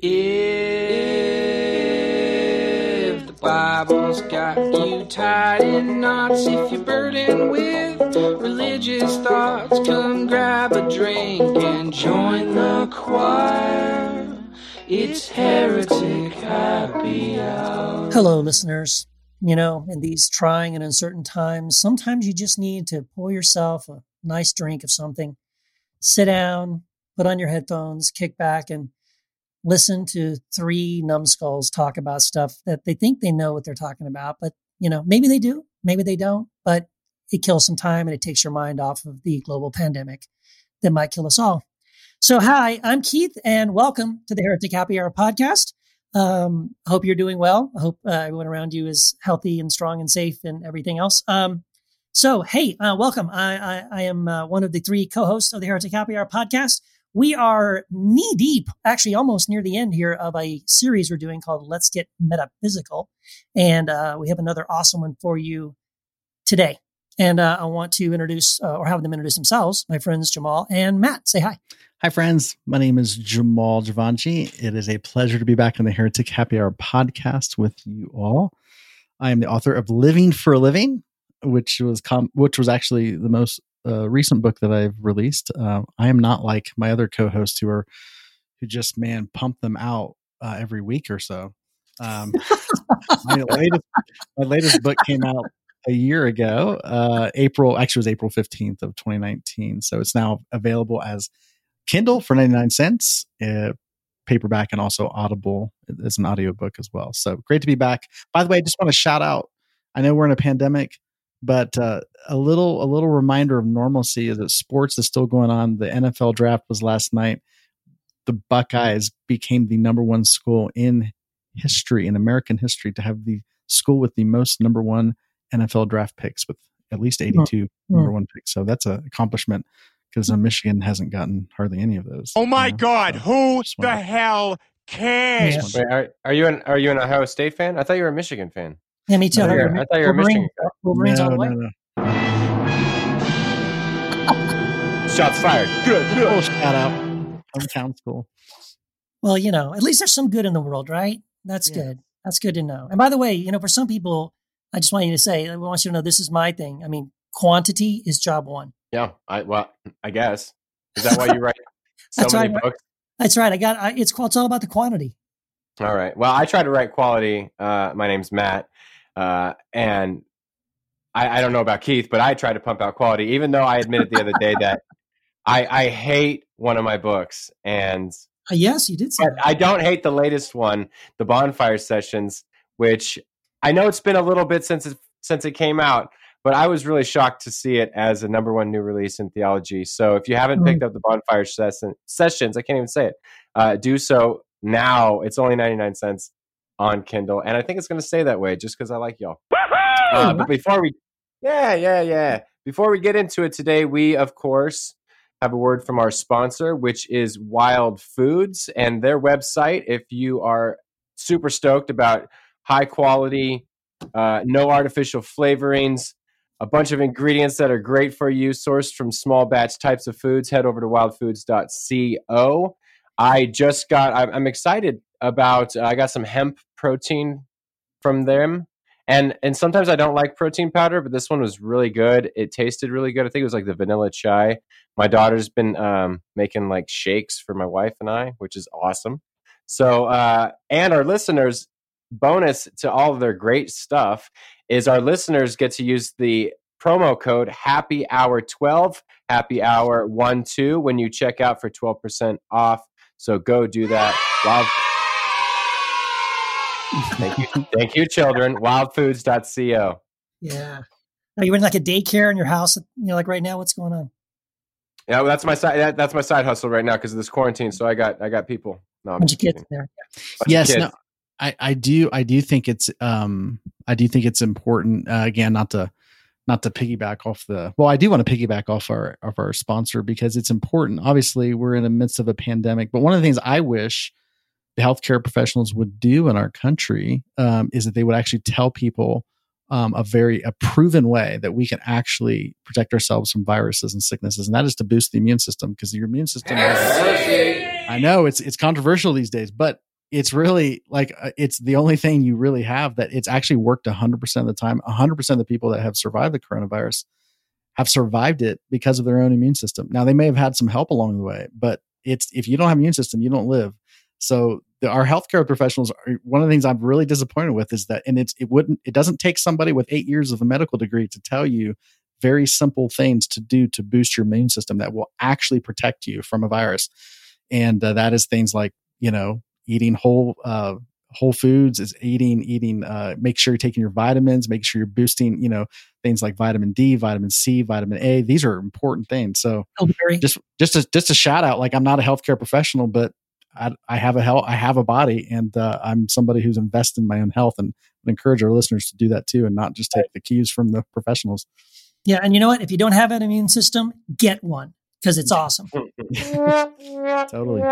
If the Bible's got you tied in knots, if you're burdened with religious thoughts, come grab a drink and join the choir. It's Heretic Happy Hour. Hello, listeners. You know, in these trying and uncertain times, sometimes you just need to pour yourself a nice drink of something, sit down, put on your headphones, kick back, and listen to three numbskulls talk about stuff that they think they know what they're talking about. But, you know, maybe they do, maybe they don't, but it kills some time and it takes your mind off of the global pandemic that might kill us all. So, hi, I'm Keith, and welcome to the Heretic Happy Hour podcast. Um, I hope you're doing well. I hope uh, everyone around you is healthy and strong and safe and everything else. Um, so, hey, uh, welcome. I, I, I am uh, one of the three co-hosts of the Heretic Happy Hour podcast. We are knee deep, actually almost near the end here of a series we're doing called Let's Get Metaphysical. And uh, we have another awesome one for you today. And uh, I want to introduce uh, or have them introduce themselves, my friends Jamal and Matt. Say hi. Hi, friends. My name is Jamal Jivanjee. It is a pleasure to be back on the Heretic Happy Hour podcast with you all. I am the author of Living for a Living, which was com- which was actually the most uh, recent book that I've released. Uh, I am not like my other co-hosts who are who just man pump them out uh, every week or so. Um, my latest my latest book came out a year ago, uh, April actually it was April fifteenth of twenty nineteen. So it's now available as Kindle for 99 cents, uh, paperback, and also Audible as an audiobook as well. So great to be back. By the way, I just want to shout out I know we're in a pandemic, but uh, a little a little reminder of normalcy is that sports is still going on. The NFL draft was last night. The Buckeyes became the number one school in history, in American history, to have the school with the most number one NFL draft picks with at least 82 mm-hmm. number one picks. So that's an accomplishment because uh, Michigan hasn't gotten hardly any of those. Oh my you know? God! So Who the hell cares? Wait, are, are, you an Are you an Ohio State fan? I thought you were a Michigan fan. Yeah, me too. I, thought, I thought you were a Michigan. Wolverines no, all the way. No, no. Shots fired. Good. Good. Oh, shout out. Hometown school. Well, you know, at least there's some good in the world, right? That's yeah. good. That's good to know. And by the way, you know, for some people, I just want you to say, I want you to know this is my thing. I mean, quantity is job one. Yeah, I well, I guess is that why you write so That's many right. books? That's right. I got I, it's it's all about the quantity. All right. Well, I try to write quality. Uh, my name's Matt, uh, and I, I don't know about Keith, but I try to pump out quality. Even though I admitted the other day that I, I hate one of my books, and uh, yes, you did. Say I don't hate the latest one, the Bonfire Sessions, which I know it's been a little bit since it, since it came out, but I was really shocked to see it as a number one new release in theology. So if you haven't picked up the Bonfire session, Sessions, I can't even say it, uh, do so now. It's only 99 cents on Kindle. And I think it's going to stay that way just because I like y'all. Uh, but before we, yeah, yeah, yeah. Before we get into it today, we, of course, have a word from our sponsor, which is Wild Foods and their website. If you are super stoked about high quality, uh, no artificial flavorings, a bunch of ingredients that are great for you, sourced from small batch types of foods. Head over to wildfoods.co. I just got, I'm excited about, uh, I got some hemp protein from them. And, and sometimes I don't like protein powder, but this one was really good. It tasted really good. I think it was like the vanilla chai. My daughter's been um, making like shakes for my wife and I, which is awesome. So, uh, and our listeners, bonus to all of their great stuff is our listeners get to use the promo code happy hour 12 happy hour 1 2 when you check out for 12% off so go do that wild thank you. Thank you children. Wildfoods.co yeah. Are you in like a daycare in your house? You know like right now what's going on? Yeah well, that's my side that, that's my side hustle right now because of this quarantine so i got i got people. No, I'm bunch of kids there bunch yes no I, I do I do think it's um I do think it's important uh, again not to not to piggyback off the well I do want to piggyback off our of our sponsor because it's important. Obviously we're in the midst of a pandemic but one of the things I wish the healthcare professionals would do in our country um, is that they would actually tell people um, a very a proven way that we can actually protect ourselves from viruses and sicknesses and that is to boost the immune system because your immune system I know it's it's controversial these days but it's really like uh, it's the only thing you really have that it's actually worked 100% of the time. 100% of the people that have survived the coronavirus have survived it because of their own immune system. Now they may have had some help along the way but it's if you don't have immune system you don't live so the, our healthcare professionals are one of the things i'm really disappointed with is that and it's it wouldn't it doesn't take somebody with eight years of a medical degree to tell you very simple things to do to boost your immune system that will actually protect you from a virus. And uh, that is things like you know eating whole uh, whole foods is eating eating uh, make sure you're taking your vitamins make sure you're boosting you know things like vitamin d vitamin c vitamin a. These are important things. So Elderberry. just just a, just a shout out like i'm not a healthcare professional but i, I have a health i have a body and uh, i'm somebody who's invested in my own health and encourage our listeners to do that too and not just take the cues from the professionals Yeah, and you know what? If you don't have an immune system, get one because it's awesome. totally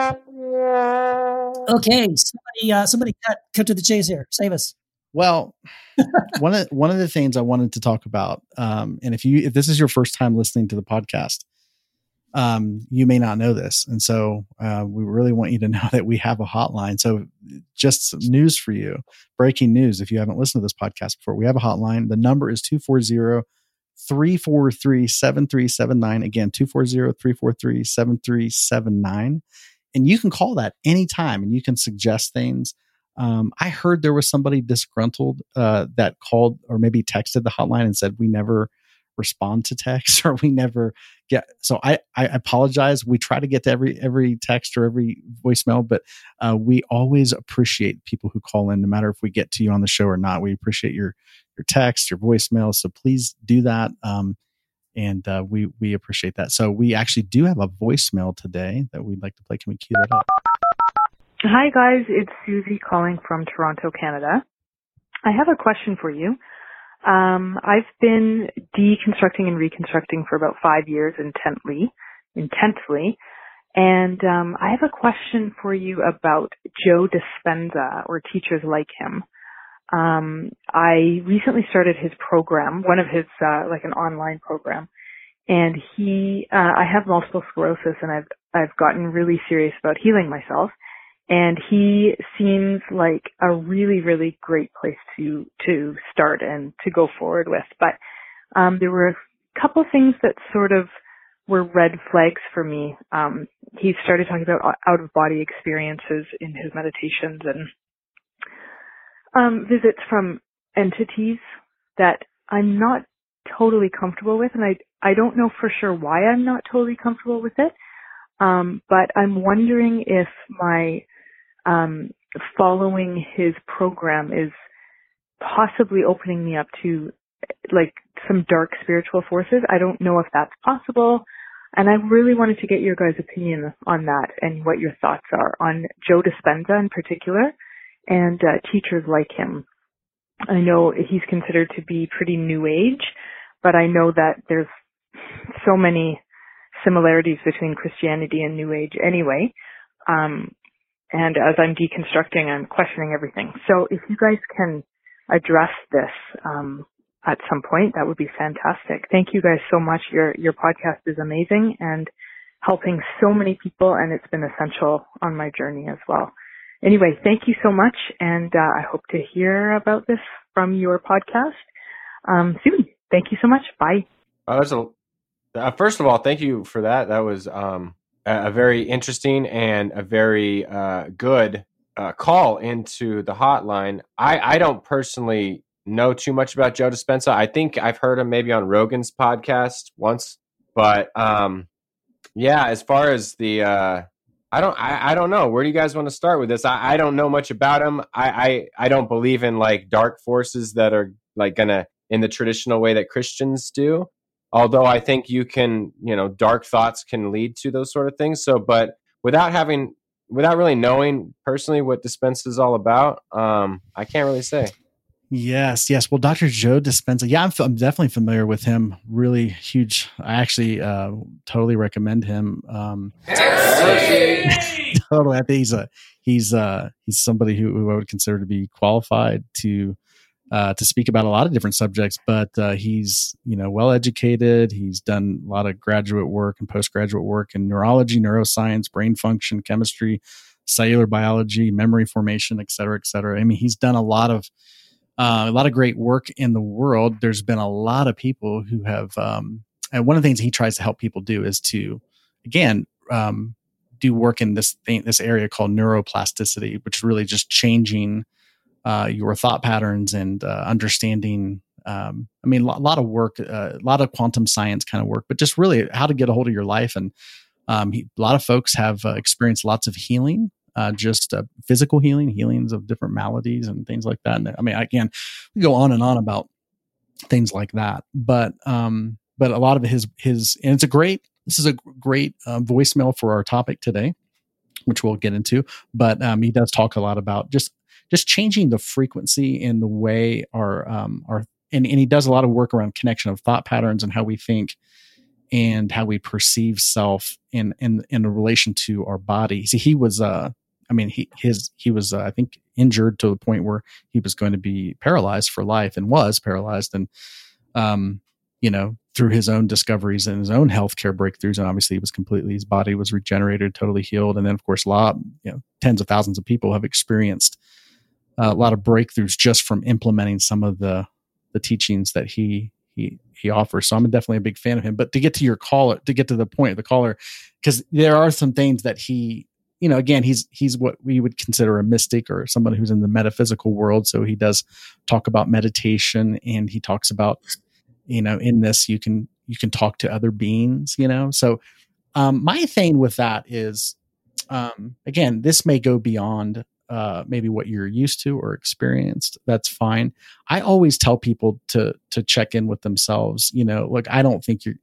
Okay, somebody, uh, somebody cut cut to the chase here. Save us. Well, one of one of the things I wanted to talk about, um, and if you if this is your first time listening to the podcast, um, you may not know this, and so uh, we really want you to know that we have a hotline. So, just news for you, breaking news. If you haven't listened to this podcast before, we have a hotline. The number is 240 343 7379. Again, 240 343 7379. And you can call that anytime and you can suggest things. Um, I heard there was somebody disgruntled uh, that called or maybe texted the hotline and said, We never respond to texts or we never get so I, I apologize. We try to get to every every text or every voicemail but uh, we always appreciate people who call in no matter if we get to you on the show or not. We appreciate your your text your voicemail so please do that um, and uh, we we appreciate that. So we actually do have a voicemail today that we'd like to play. Can we cue that up? Hi guys, it's Susie calling from Toronto, Canada. I have a question for you. Um, I've been deconstructing and reconstructing for about five years intently, intensely, and um, I have a question for you about Joe Dispenza or teachers like him. Um, I recently started his program, one of his uh, like an online program, and he, uh, I have multiple sclerosis, and I've I've gotten really serious about healing myself and he seems like a really really great place to to start and to go forward with. But um there were a couple things that sort of were red flags for me. Um he started talking about out of body experiences in his meditations and um visits from entities that I'm not totally comfortable with. And I I don't know for sure why I'm not totally comfortable with it. Um but I'm wondering if my um, following his program is possibly opening me up to like some dark spiritual forces. I don't know if that's possible. And I really wanted to get your guys' opinion on that and what your thoughts are on Joe Dispenza in particular and uh, teachers like him. I know he's considered to be pretty new age, but I know that there's so many similarities between Christianity and New Age anyway. Um, and as I'm deconstructing, I'm questioning everything. So if you guys can address this um, at some point, that would be fantastic. Thank you guys so much. Your your podcast is amazing and helping so many people, and it's been essential on my journey as well. Anyway, thank you so much, and uh, I hope to hear about this from your podcast um, soon. Thank you so much. Bye. Oh, that's a. Uh, first of all, thank you for that. That was um, a, very interesting and a very uh, good uh, call into the hotline. I, I don't personally know too much about Joe Dispenza. I think I've heard him maybe on Rogan's podcast once, but um, yeah, as far as the uh, I don't I, I don't know. Where do you guys want to start with this? I, I don't know much about him. I, I I don't believe in like dark forces that are like gonna in the traditional way that Christians do. Although I think you can, you know, dark thoughts can lead to those sort of things. So, but without having, without really knowing personally what Dispenza is all about, um, I can't really say. Yes, yes. Well, Dr. Joe Dispenza, yeah, I'm, I'm definitely familiar with him. Really huge. I actually uh, totally recommend him. Um, totally, I think he's a he's uh he's somebody who, who I would consider to be qualified to uh, to speak about a lot of different subjects. But uh, he's you know well educated. He's done a lot of graduate work and postgraduate work in neurology, neuroscience, brain function, chemistry, cellular biology, memory formation, et cetera, et cetera. I mean, he's done a lot of uh, a lot of great work in the world. There's been a lot of people who have, um, and one of the things he tries to help people do is to, again, um, do work in this thing, this area called neuroplasticity, which is really just changing uh, your thought patterns and uh, understanding. Um, I mean, a lot, of work, uh, a lot of quantum science kind of work, but just really how to get a hold of your life. And um, he, a lot of folks have uh, experienced lots of healing uh, just uh, physical healing, healings of different maladies and things like that. And I mean, I can go on and on about things like that, but um, but a lot of his his and it's a great this is a great uh, voicemail for our topic today, which we'll get into. But um, he does talk a lot about just just changing the frequency in the way our um, our and, and he does a lot of work around connection of thought patterns and how we think and how we perceive self in in in relation to our body. See, he was uh I mean, he his he was uh, I think injured to the point where he was going to be paralyzed for life and was paralyzed and um you know through his own discoveries and his own healthcare breakthroughs and obviously he was completely his body was regenerated totally healed and then of course lot you know tens of thousands of people have experienced a lot of breakthroughs just from implementing some of the the teachings that he he he offers so i'm definitely a big fan of him but to get to your caller to get to the point of the caller because there are some things that he you know, again, he's he's what we would consider a mystic or somebody who's in the metaphysical world. So he does talk about meditation, and he talks about, you know, in this you can you can talk to other beings. You know, so um, my thing with that is, um, again, this may go beyond uh, maybe what you're used to or experienced. That's fine. I always tell people to to check in with themselves. You know, like I don't think you're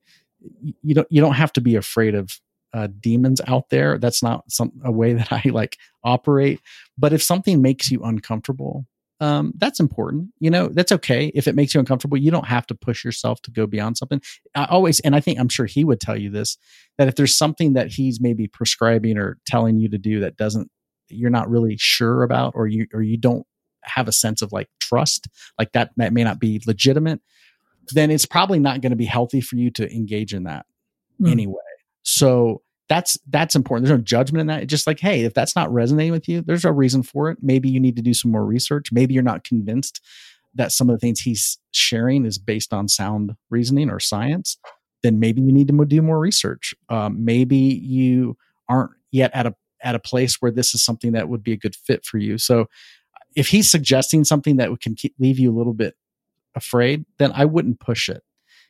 you don't you don't have to be afraid of uh, demons out there. That's not some a way that I like operate. But if something makes you uncomfortable, um, that's important. You know, that's okay. If it makes you uncomfortable, you don't have to push yourself to go beyond something. I always, and I think I'm sure he would tell you this, that if there's something that he's maybe prescribing or telling you to do that doesn't, you're not really sure about, or you, or you don't have a sense of like trust, like that, that may not be legitimate, then it's probably not going to be healthy for you to engage in that mm. anyway. So that's that's important. There's no judgment in that. It's just like, hey, if that's not resonating with you, there's a reason for it. Maybe you need to do some more research. Maybe you're not convinced that some of the things he's sharing is based on sound reasoning or science. Then maybe you need to do more research. Um, maybe you aren't yet at a at a place where this is something that would be a good fit for you. So if he's suggesting something that can keep, leave you a little bit afraid, then I wouldn't push it.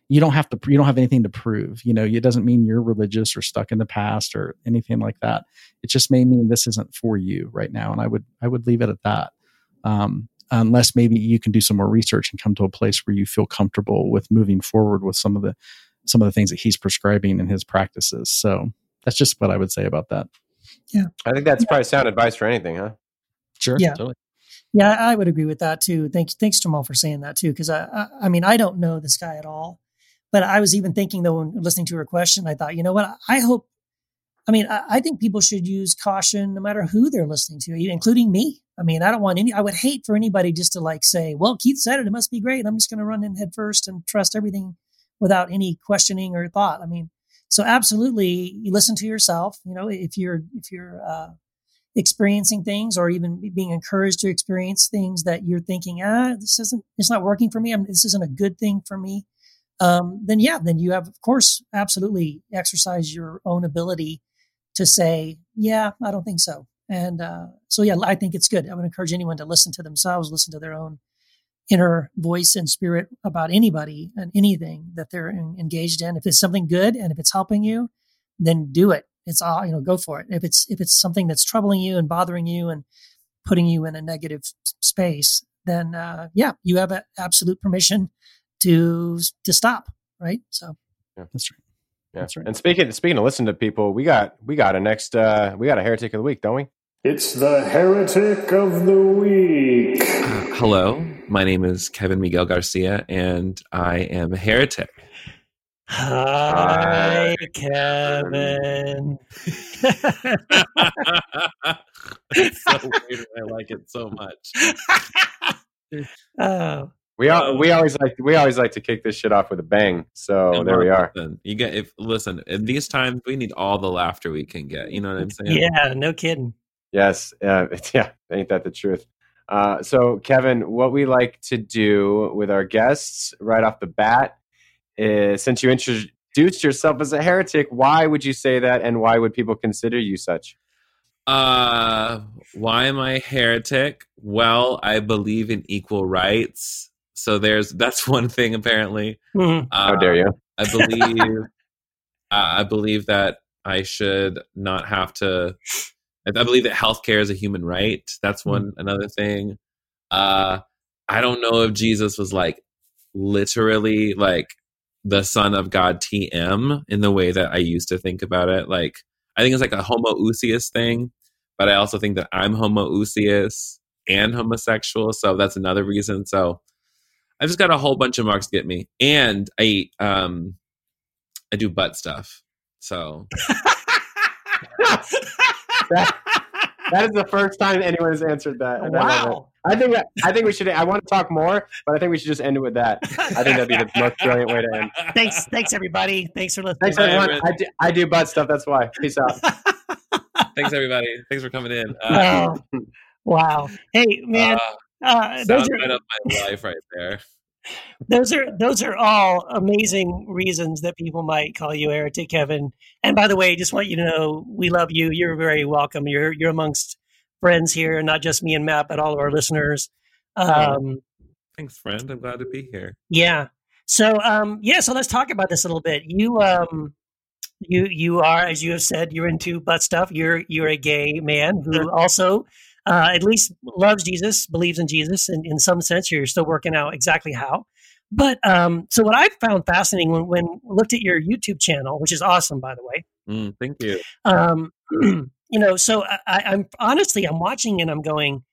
You don't have to you don't have anything to prove you know it doesn't mean you're religious or stuck in the past or anything like that. It just may mean this isn't for you right now and i would i would leave it at that. Um, unless maybe you can do some more research and come to a place where you feel comfortable with moving forward with some of the some of the things that he's prescribing in his practices. So that's just what i would say about that yeah i think that's probably sound advice for anything huh sure yeah totally. Yeah, I would agree with that too. Thanks, thanks, Jamal, for saying that too. Because I, I, I mean, I don't know this guy at all. But I was even thinking though, when listening to her question, I thought, you know what? I hope, I mean, I, I think people should use caution no matter who they're listening to, including me. I mean, I don't want any, I would hate for anybody just to like say, well, Keith said it, it must be great. I'm just going to run in head first and trust everything without any questioning or thought. I mean, so absolutely you listen to yourself, you know, if you're, if you're, uh, experiencing things or even being encouraged to experience things that you're thinking, ah, this isn't, it's not working for me. I mean, this isn't a good thing for me um, then yeah, then you have, of course, absolutely exercise your own ability to say, yeah, I don't think so. And uh, so, yeah, I think it's good. I would encourage anyone to listen to themselves, listen to their own inner voice and spirit about anybody and anything that they're in, engaged in. If it's something good and if it's helping you, then do it. It's all you know. Go for it. If it's if it's something that's troubling you and bothering you and putting you in a negative space, then uh, yeah, you have absolute permission to to stop, right? So yeah. that's right. Yeah. That's right. And speaking speaking of listening to people, we got we got a next uh we got a heretic of the week, don't we? It's the heretic of the week. Uh, hello, my name is Kevin Miguel Garcia, and I am a heretic. Hi, Kevin. it's so weird. I like it so much. oh, we all, we always like we always like to kick this shit off with a bang. So there we are. Listen, you get if listen in these times we need all the laughter we can get. You know what I'm saying? Yeah, no kidding. Yes, uh, yeah, ain't that the truth? Uh, so, Kevin, what we like to do with our guests right off the bat is since you introduced yourself as a heretic, why would you say that, and why would people consider you such? Uh, why am I heretic? Well, I believe in equal rights. So there's that's one thing apparently. Mhm. How dare you? I believe I I believe that I should not have to. I I believe that healthcare is a human right. That's one another thing. Uh, I don't know if Jesus was like literally like the son of God TM in the way that I used to think about it. Like I think it's like a homoousios thing, but I also think that I'm homoousios and homosexual, so that's another reason. So I've just got a whole bunch of marks to get me, and I um I do butt stuff. So That, that is the first time anyone has answered that. and I. Wow. I think that, I think we should. I want to talk more, but I think we should just end it with that. I think that'd be the most brilliant way to end. Thanks, thanks everybody. Thanks for listening. Thanks everyone. everyone. I do, I do butt stuff. That's why. Peace out. thanks everybody. Thanks for coming in. Uh, Oh, wow. Hey, man. uh, Uh, those soundbite are of my life right there. Those are those are all amazing reasons that people might call you heretic, Kevin. And by the way, just want you to know we love you. You're very welcome. You're you're amongst friends here, not just me and Matt, but all of our listeners. Um, Thanks, friend. I'm glad to be here. Yeah. So um yeah, so let's talk about this a little bit. You um you you are as you have said you're into butt stuff. You're you're a gay man who also uh at least loves Jesus, believes in Jesus and in some sense you're still working out exactly how. But um so what I found fascinating when when looked at your YouTube channel, which is awesome by the way, Mm, thank you. um, you know, so I, I'm honestly I'm watching and I'm going,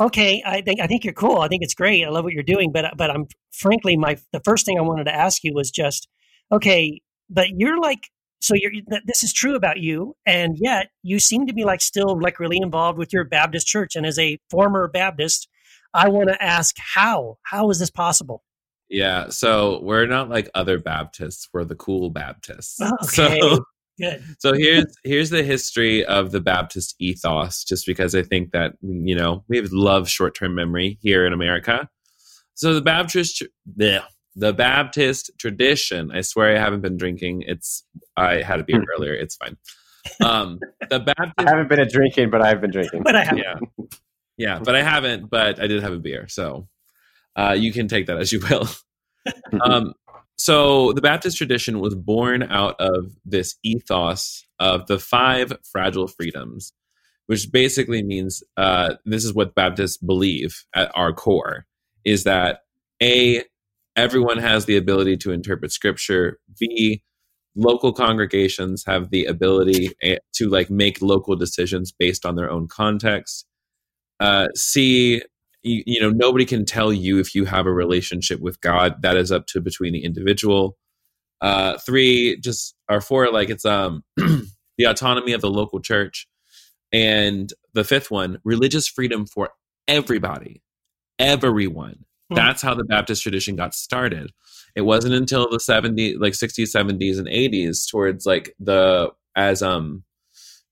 okay, I think I think you're cool. I think it's great. I love what you're doing, but but I'm frankly my the first thing I wanted to ask you was just, okay, but you're like so you're th- this is true about you, and yet you seem to be like still like really involved with your Baptist church. And as a former Baptist, I want to ask how how is this possible? Yeah, so we're not like other Baptists. We're the cool Baptists. Oh, okay, So, good. so here's here's the history of the Baptist ethos. Just because I think that you know we love short term memory here in America. So the Baptist, bleh, the Baptist tradition. I swear I haven't been drinking. It's I had a beer earlier. It's fine. Um, the Baptist I haven't been a drinking, but I've been drinking. But I have yeah yeah but i haven't but i did have a beer so uh, you can take that as you will um, so the baptist tradition was born out of this ethos of the five fragile freedoms which basically means uh, this is what baptists believe at our core is that a everyone has the ability to interpret scripture b local congregations have the ability eh, to like make local decisions based on their own context uh, C, you, you know, nobody can tell you if you have a relationship with God. That is up to between the individual. Uh, three, just or four, like it's um the autonomy of the local church, and the fifth one, religious freedom for everybody, everyone. Hmm. That's how the Baptist tradition got started. It wasn't until the 70s, like 60s, 70s, and 80s, towards like the as um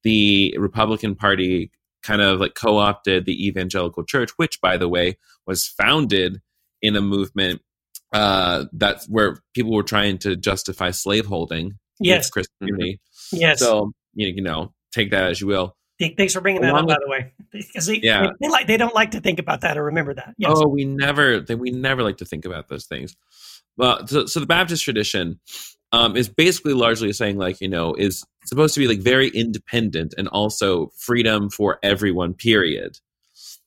the Republican Party kind of like co-opted the evangelical church which by the way was founded in a movement uh that's where people were trying to justify slaveholding Yes. with christianity yes. so you you know take that as you will Thanks for bringing that Along up, by the way, because they, Yeah. they, like they don't like to think about that or remember that. Yes. Oh, we never they, we never like to think about those things. Well, so, so the Baptist tradition um, is basically largely saying like you know is supposed to be like very independent and also freedom for everyone. Period.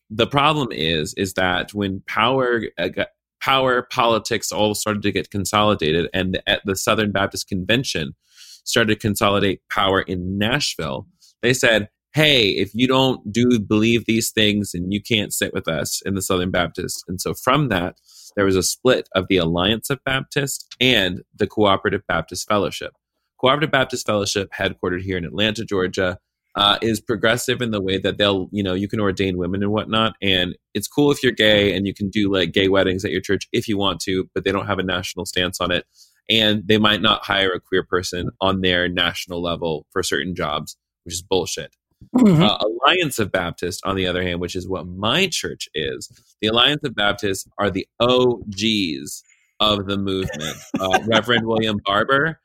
The problem is is that when power uh, got- power politics all started to get consolidated, and at the Southern Baptist Convention started to consolidate power in Nashville, they said, hey, if you don't do believe these things, and you can't sit with us in the Southern Baptist. And so from that, there was a split of the Alliance of Baptists and the Cooperative Baptist Fellowship. Cooperative Baptist Fellowship, headquartered here in Atlanta, Georgia, uh, is progressive in the way that they'll, you know, you can ordain women and whatnot. And it's cool if you're gay and you can do like gay weddings at your church if you want to, but they don't have a national stance on it. And they might not hire a queer person on their national level for certain jobs, which is bullshit. Mhm. Uh, Alliance of Baptists, on the other hand, which is what my church is, the Alliance of Baptists are the OGs of the movement. Uh, Reverend William Barber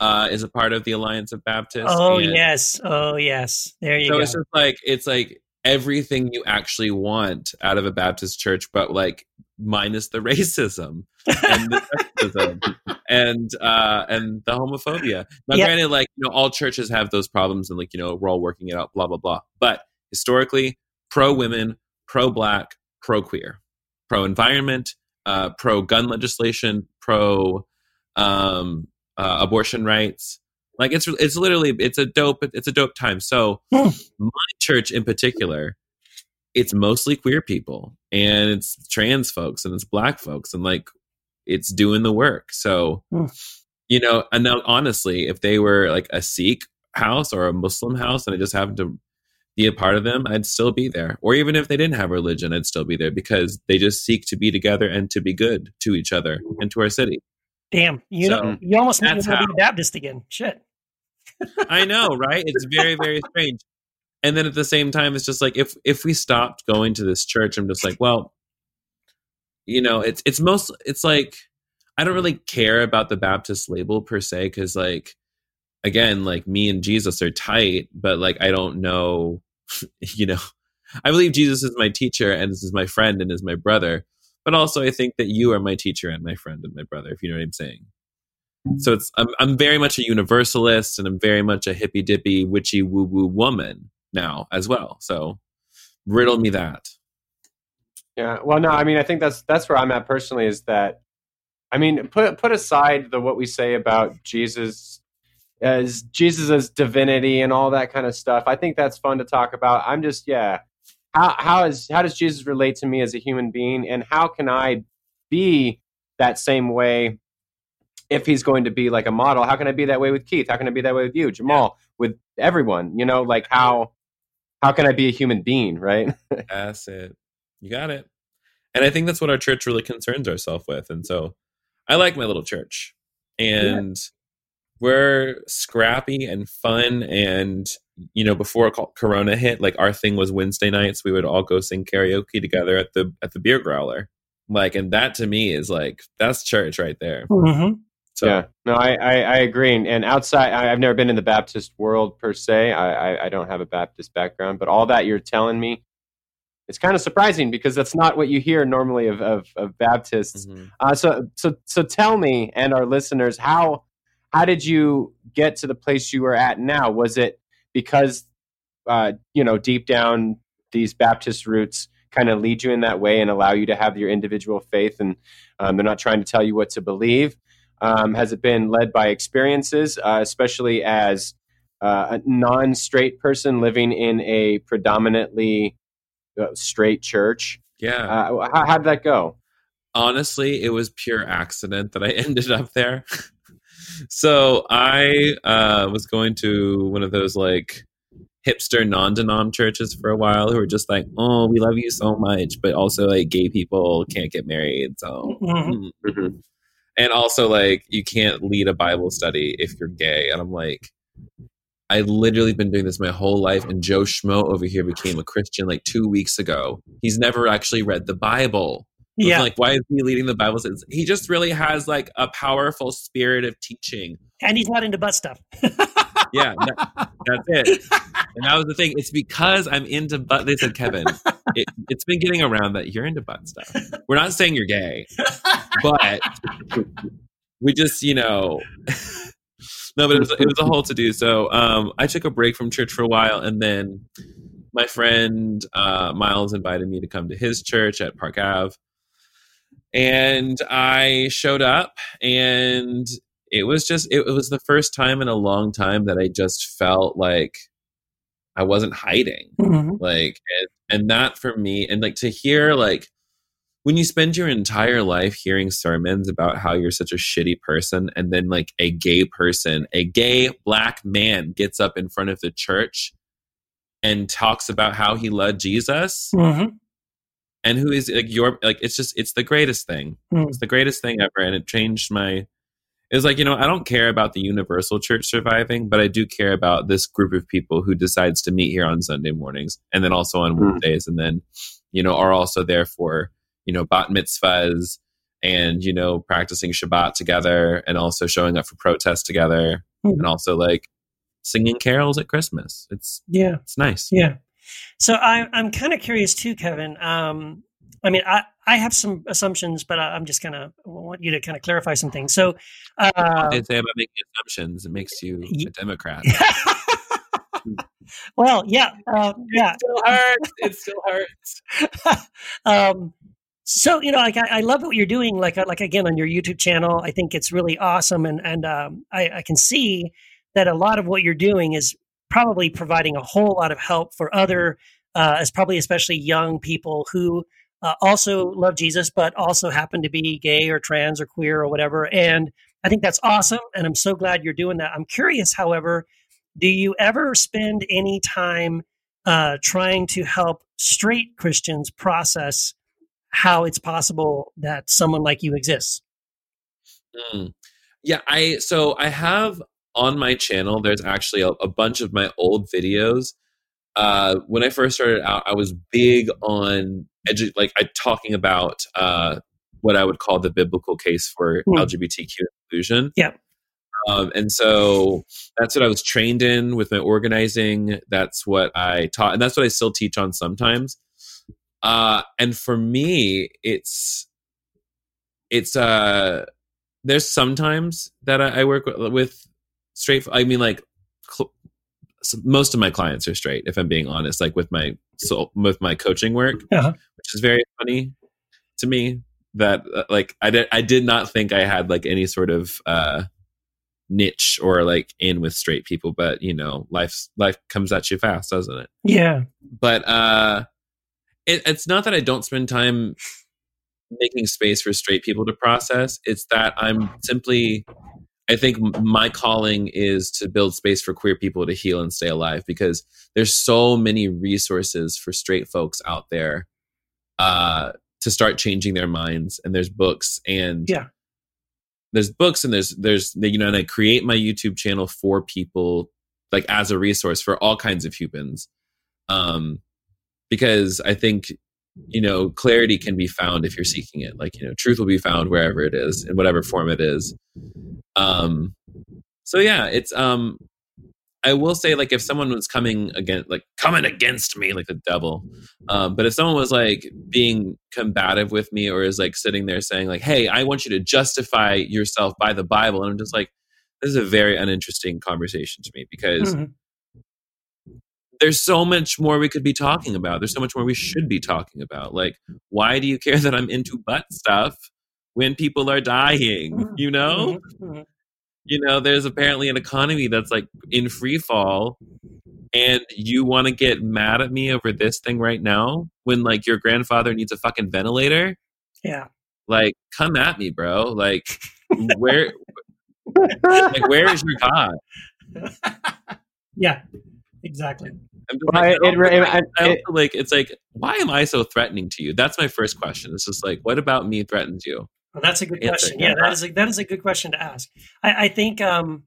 uh, is a part of the Alliance of Baptists. oh and yes, oh yes. There you so go. it's just like it's like everything you actually want out of a Baptist church, but like minus the racism and the sexism and uh and the homophobia. Now, Yeah. granted, like you know, all churches have those problems, and like you know, we're all working it out. Blah blah blah. But historically, pro women, pro black, pro queer, pro environment, uh, pro gun legislation, pro um, uh, abortion rights. Like it's it's literally it's a dope it's a dope time. So Hmm. my church in particular, it's mostly queer people and it's trans folks and it's black folks and like it's doing the work. So Hmm. you know, and now honestly, if they were like a Sikh house or a Muslim house and I just happened to be a part of them, I'd still be there. Or even if they didn't have religion, I'd still be there because they just seek to be together and to be good to each other and to our city. Damn, you So, know, you almost made me that's want to be a Baptist again. Shit. I know, right? It's very, very strange. And then at the same time, it's just like if if we stopped going to this church, I'm just like, well, you know, it's it's most it's like I don't really care about the Baptist label per se, because like again, like me and Jesus are tight, but like I don't know, you know, I believe Jesus is my teacher and this is my friend and is my brother, but also I think that you are my teacher and my friend and my brother, if you know what I'm saying. So it's I'm I'm very much a universalist and I'm very much a hippy dippy witchy woo woo woman now as well. So riddle me that. Yeah. Well, no, I mean, I think that's that's where I'm at personally. Is that, I mean, put put aside the what we say about Jesus as Jesus as divinity and all that kind of stuff. I think that's fun to talk about. I'm just, yeah. How how is how does Jesus relate to me as a human being, and how can I be that same way? If he's going to be like a model, how can I be that way with Keith? How can I be that way with you, Jamal, with everyone? You know, like how how can I be a human being, right? That's it. You got it. And I think that's what our church really concerns ourselves with. And so I like my little church. And we're scrappy and fun. And, you know, before Corona hit, like our thing was Wednesday nights, we would all go sing karaoke together at the at the beer growler. Like, and that to me is like that's church right there. Mm-hmm. So yeah, no, I, I, I agree. And, and outside, I, I've never been in the Baptist world per se. I, I, I don't have a Baptist background, but all that you're telling me, it's kind of surprising because that's not what you hear normally of, of, of Baptists. mhm. Uh, so, so, so tell me and our listeners how how did you get to the place you are at now? Was it because uh, you know deep down these Baptist roots kind of lead you in that way and allow you to have your individual faith, and um, they're not trying to tell you what to believe? Um, has it been led by experiences, uh, especially as uh, a non-straight person living in a predominantly uh, straight church? yeah. Uh, how, how did that go? honestly, it was pure accident that I ended up there. so I uh, was going to one of those like hipster non-denom churches for a while who were just like, "Oh, we love you so much," but also like gay people can't get married, so. Mhm. mm. And also, like, you can't lead a Bible study if you're gay. And I'm like, I literally been doing this my whole life, and Joe Schmo over here became a Christian like two weeks ago. He's never actually read the Bible. Yeah, Like, why is he leading the Bible studies? He just really has like a powerful spirit of teaching. and he's not into butt stuff. Yeah, that- that's it. And that was the thing. It's because I'm into butt. They said, Kevin, it, it's been getting around that you're into butt stuff. We're not saying you're gay, but we just, you know, no, but it was, it was a whole to do. So um, I took a break from church for a while, and then my friend uh, Miles invited me to come to his church at Park Ave, and I showed up, and it was just it, was the first time in a long time that I just felt like I wasn't hiding Mhm. like and, and that for me and like to hear like when you spend your entire life hearing sermons about how you're such a shitty person and then like a gay person a gay black man gets up in front of the church and talks about how he loved jesus Mhm. And who is like your like it's just it's the greatest thing Mm. it's the greatest thing ever and it changed my is like you know I don't care about the universal church surviving, but I do care about this group of people who decides to meet here on Sunday mornings and then also on Hmm. Wednesdays, and then you know are also there for you know bat mitzvahs and you know practicing Shabbat together and also showing up for protests together Mhm. and also like singing carols at Christmas. It's Yeah. it's nice. Yeah. So I, I'm kind of curious too, Kevin. Um, I mean, I, I have some assumptions, but I, I'm just kind of want you to kind of clarify some things. So, uh, They say about making assumptions. It makes you a Democrat. well, yeah, uh, yeah. still hurts. It still hurts. um, so you know, like I, I love what you're doing. Like, uh, like again on your YouTube channel, I think it's really awesome, and and um, I, I can see that a lot of what you're doing is probably providing a whole lot of help for other, uh, as probably especially young people who uh, also love Jesus, but also happen to be gay or trans or queer or whatever. And I think that's awesome, and I'm so glad you're doing that. I'm curious, however, do you ever spend any time uh, trying to help straight Christians process how it's possible that someone like you exists? Mm. Yeah, I so I have on my channel. There's actually a, a bunch of my old videos. Uh, when I first started out, I was big on edu- like I talking about uh, what I would call the biblical case for Hmm. LGBTQ inclusion. Yeah. Um, and so that's what I was trained in with my organizing. That's what I taught, and that's what I still teach on sometimes. Uh, and for me, it's it's uh there's sometimes that I, I work with, with straight. I mean, like cl- most of my clients are straight. If I'm being honest, like with my so with my coaching work, Uh-huh. which is very funny to me. That uh, like I did I did not think I had like any sort of uh niche or like in with straight people, but you know, life life comes at you fast, doesn't it? Yeah. but uh it, it's not that i don't spend time making space for straight people to process it's that i'm simply i think my calling is to build space for queer people to heal and stay alive because there's so many resources for straight folks out there uh to start changing their minds and there's books and Yeah. there's books and there's there's you know and i create my youtube channel for people like as a resource for all kinds of humans um because i think you know clarity can be found if you're seeking it like you know truth will be found wherever it is in whatever form it is um so yeah it's um i will say like if someone was coming against like coming against me like the devil um but if someone was like being combative with me or is like sitting there saying like hey i want you to justify yourself by the bible and i'm just like this is a very uninteresting conversation to me because Mhm. There's so much more we could be talking about. There's so much more we should be talking about. Like, why do you care that I'm into butt stuff when people are dying? You know? Mhm. Mhm. You know, there's apparently an economy that's like in free fall, and you want to get mad at me over this thing right now when like your grandfather needs a fucking ventilator? Yeah. Like, come at me, bro. Like, where like where is your God? Yeah. Exactly. I'm like, it- it- it- like it's like why am I so threatening to you? That's my first question. It's just like what about me threatens you? Well, that's a good Answer. question. Yeah, that is a, that is a good question to ask. I, I think. Um,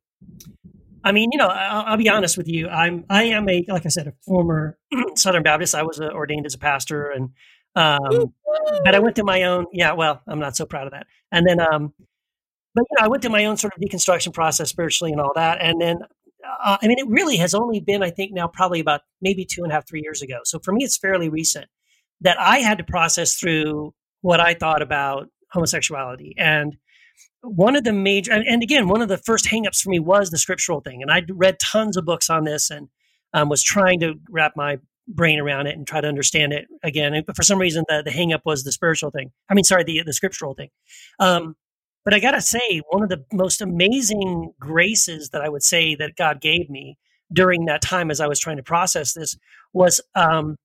I mean, you know, I'll, I'll be honest with you. I'm I am a like I said a former Southern Baptist. I was uh, ordained as a pastor, and um, but I went through my own. Yeah, well, I'm not so proud of that. And then, um, but you know, I went through my own sort of deconstruction process spiritually and all that. And then, uh, I mean, it really has only been, I think, now probably about maybe two and a half, three years ago. So for me, it's fairly recent that I had to process through what I thought about homosexuality. And one of the major, and, again, one of the first hangups for me was the scriptural thing. And I read tons of books on this and um, was trying to wrap my brain around it and try to understand it again. But for some reason, the, the hangup was the spiritual thing. I mean, sorry, the, the scriptural thing. Um, but I got to say, one of the most amazing graces that I would say that God gave me during that time as I was trying to process this was um,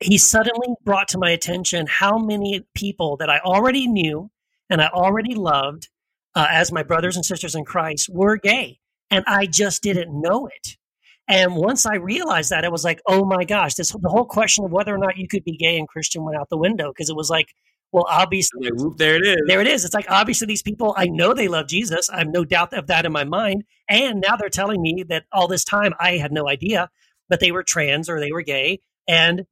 he suddenly brought to my attention how many people that I already knew and I already loved uh, as my brothers and sisters in Christ were gay. And I just didn't know it. And once I realized that, it was like, oh my gosh, this the whole question of whether or not you could be gay and Christian went out the window because it was like, well, obviously, Like, there it is. there it is. It's like obviously these people, I know they love Jesus. I have no doubt of that in my mind. And now they're telling me that all this time I had no idea that they were trans or they were gay. And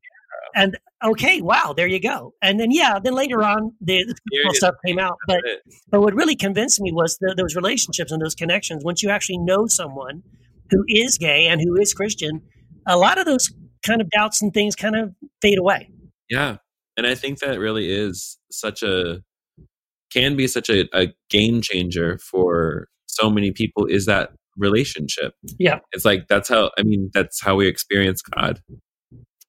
and okay, wow, there you go. And then yeah, then later on the, the Here cool it is. stuff came out. But but what really convinced me was the, those relationships and those connections. Once you actually know someone who is gay and who is Christian, a lot of those kind of doubts and things kind of fade away. Yeah. And I think that really is such a can be such a, a game changer for so many people is that relationship. Yeah. It's like that's how I mean that's how we experience God.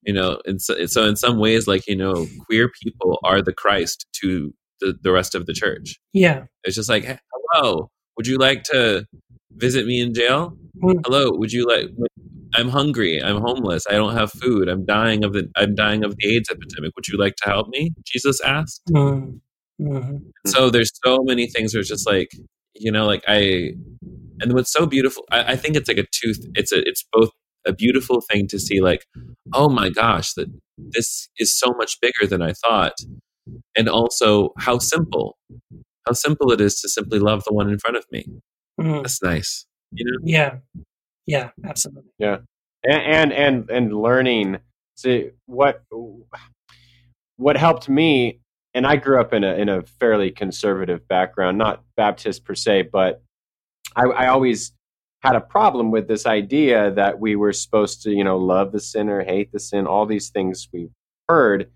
You know, and so, so in some ways like, you know, queer people are the Christ to the, the rest of the church. Yeah. It's just like, "Hey, hello, would you like to visit me in jail? Mm. Hello, would you like? I'm hungry. I'm homeless. I don't have food. I'm dying of the. I'm dying of the AIDS epidemic. Would you like to help me? Jesus asked. Mm. Mhm. So there's so many things where it's just like, you know, like I, and what's so beautiful, I, I think it's like a tooth. It's a. It's both a beautiful thing to see, like, oh my gosh, that this is so much bigger than I thought, and also how simple, how simple it is to simply love the one in front of me. Mm. That's nice. You know? Yeah. Yeah, absolutely. and and and, and learning. See what what helped me and i grew up in a in a fairly conservative background not baptist per se but i i always had a problem with this idea that we were supposed to you know love the sinner hate the sin all these things we've heard.